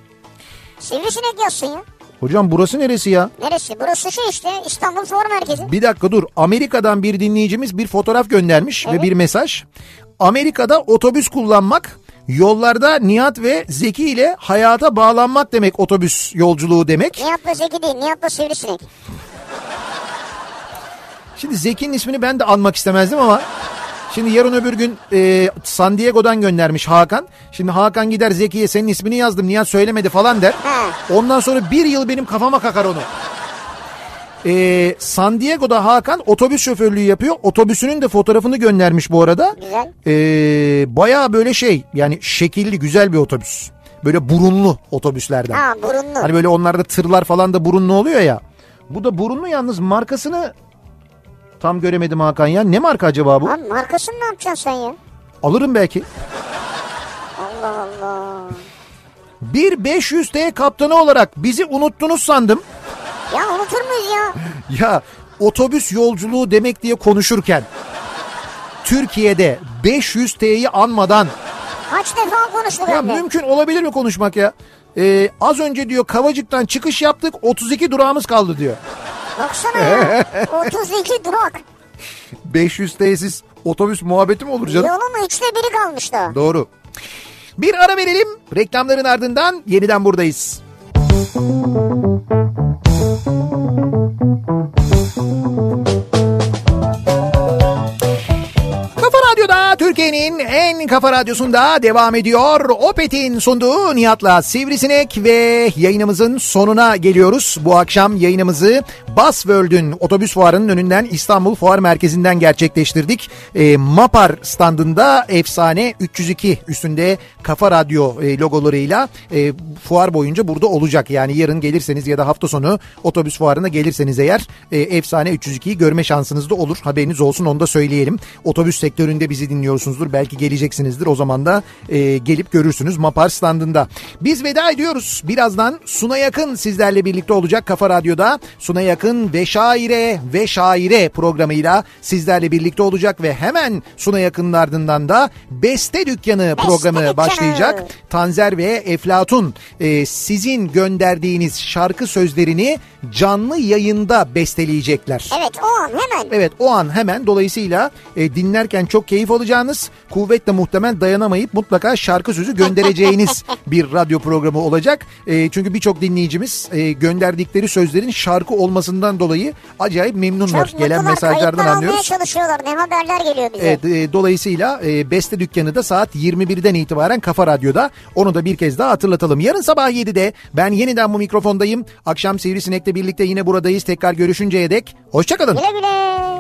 Sivrisinek yazsın ya. Hocam burası neresi ya? Neresi? Burası şey işte İstanbul Fuar Merkezi. Bir dakika dur. Amerika'dan bir dinleyicimiz bir fotoğraf göndermiş ve Evet. bir mesaj. Amerika'da otobüs kullanmak yollarda Nihat ve Zeki ile hayata bağlanmak demek otobüs yolculuğu demek. Nihat'la Zeki değil, Nihat'la Sivrisinek. Şimdi Zeki'nin ismini ben de anmak istemezdim ama şimdi yarın öbür gün e, San Diego'dan göndermiş Hakan. Şimdi Hakan gider Zeki'ye senin ismini yazdım Nihat söylemedi falan der. Ondan sonra bir yıl benim kafama kakar onu. E, San Diego'da Hakan otobüs şoförlüğü yapıyor. Otobüsünün de fotoğrafını göndermiş bu arada. Güzel. E, Baya böyle şey yani şekilli güzel bir otobüs. Böyle burunlu otobüslerden. Ha burunlu. Hani böyle onlarda tırlar falan da burunlu oluyor ya. Bu da burunlu yalnız markasını tam göremedim Hakan ya. Ne marka acaba bu? Lan markasını ne yapacaksın sen ya? Alırım belki. Allah Allah. Bir 500T kaptanı olarak bizi unuttunuz sandım. Ya unutur muyuz ya? Ya otobüs yolculuğu demek diye konuşurken Türkiye'de 500T'yi anmadan Kaç defa konuştuk ya de. mümkün olabilir mi konuşmak ya? Ee, az önce diyor Kavacık'tan çıkış yaptık 32 durağımız kaldı diyor. Baksana ya. 32 durak. 500 tesis otobüs muhabbeti mi olur canım? Yolun üçte biri kalmış da. Doğru. Bir ara verelim. Reklamların ardından yeniden buradayız. Kafa Türkiye'nin en kafa radyosunda devam ediyor. Opet'in sunduğu Nihat'la Sivrisinek ve yayınımızın sonuna geliyoruz. Bu akşam yayınımızı Busworld'ün otobüs fuarının önünden İstanbul Fuar Merkezi'nden gerçekleştirdik. E, Mapar standında efsane 302 üstünde Kafa Radyo e, logolarıyla e, fuar boyunca burada olacak. Yani yarın gelirseniz ya da hafta sonu otobüs fuarına gelirseniz eğer e, efsane 302'yi görme şansınız da olur. Haberiniz olsun onu da söyleyelim. Otobüs sektöründe bizi dinliyorsunuzdur. Belki geleceksinizdir. O zaman da e, gelip görürsünüz Mapar standında. Biz veda ediyoruz. Birazdan Suna Yakın sizlerle birlikte olacak Kafa Radyo'da. Suna Yakın ve Şaire ve Şaire programıyla sizlerle birlikte olacak ve hemen Suna Yakın'ın ardından da Beste Dükkanı programı başlayacak. Tanzer ve Eflatun e, sizin gönderdiğiniz şarkı sözlerini canlı yayında besteleyecekler. Evet o an hemen. Evet o an hemen dolayısıyla e, dinlerken çok keyif alacağınız dinleyeceğiniz, kuvvetle muhtemel dayanamayıp mutlaka şarkı sözü göndereceğiniz bir radyo programı olacak. E, çünkü birçok dinleyicimiz e, gönderdikleri sözlerin şarkı olmasından dolayı acayip memnunlar. Çok Gelen mutlular, mesajlardan anlıyoruz. çalışıyorlar. Ne haberler geliyor bize. Evet, e, dolayısıyla e, Beste Dükkanı da saat 21'den itibaren Kafa Radyo'da. Onu da bir kez daha hatırlatalım. Yarın sabah 7'de ben yeniden bu mikrofondayım. Akşam Sivrisinek'le birlikte yine buradayız. Tekrar görüşünceye dek hoşçakalın. Güle güle.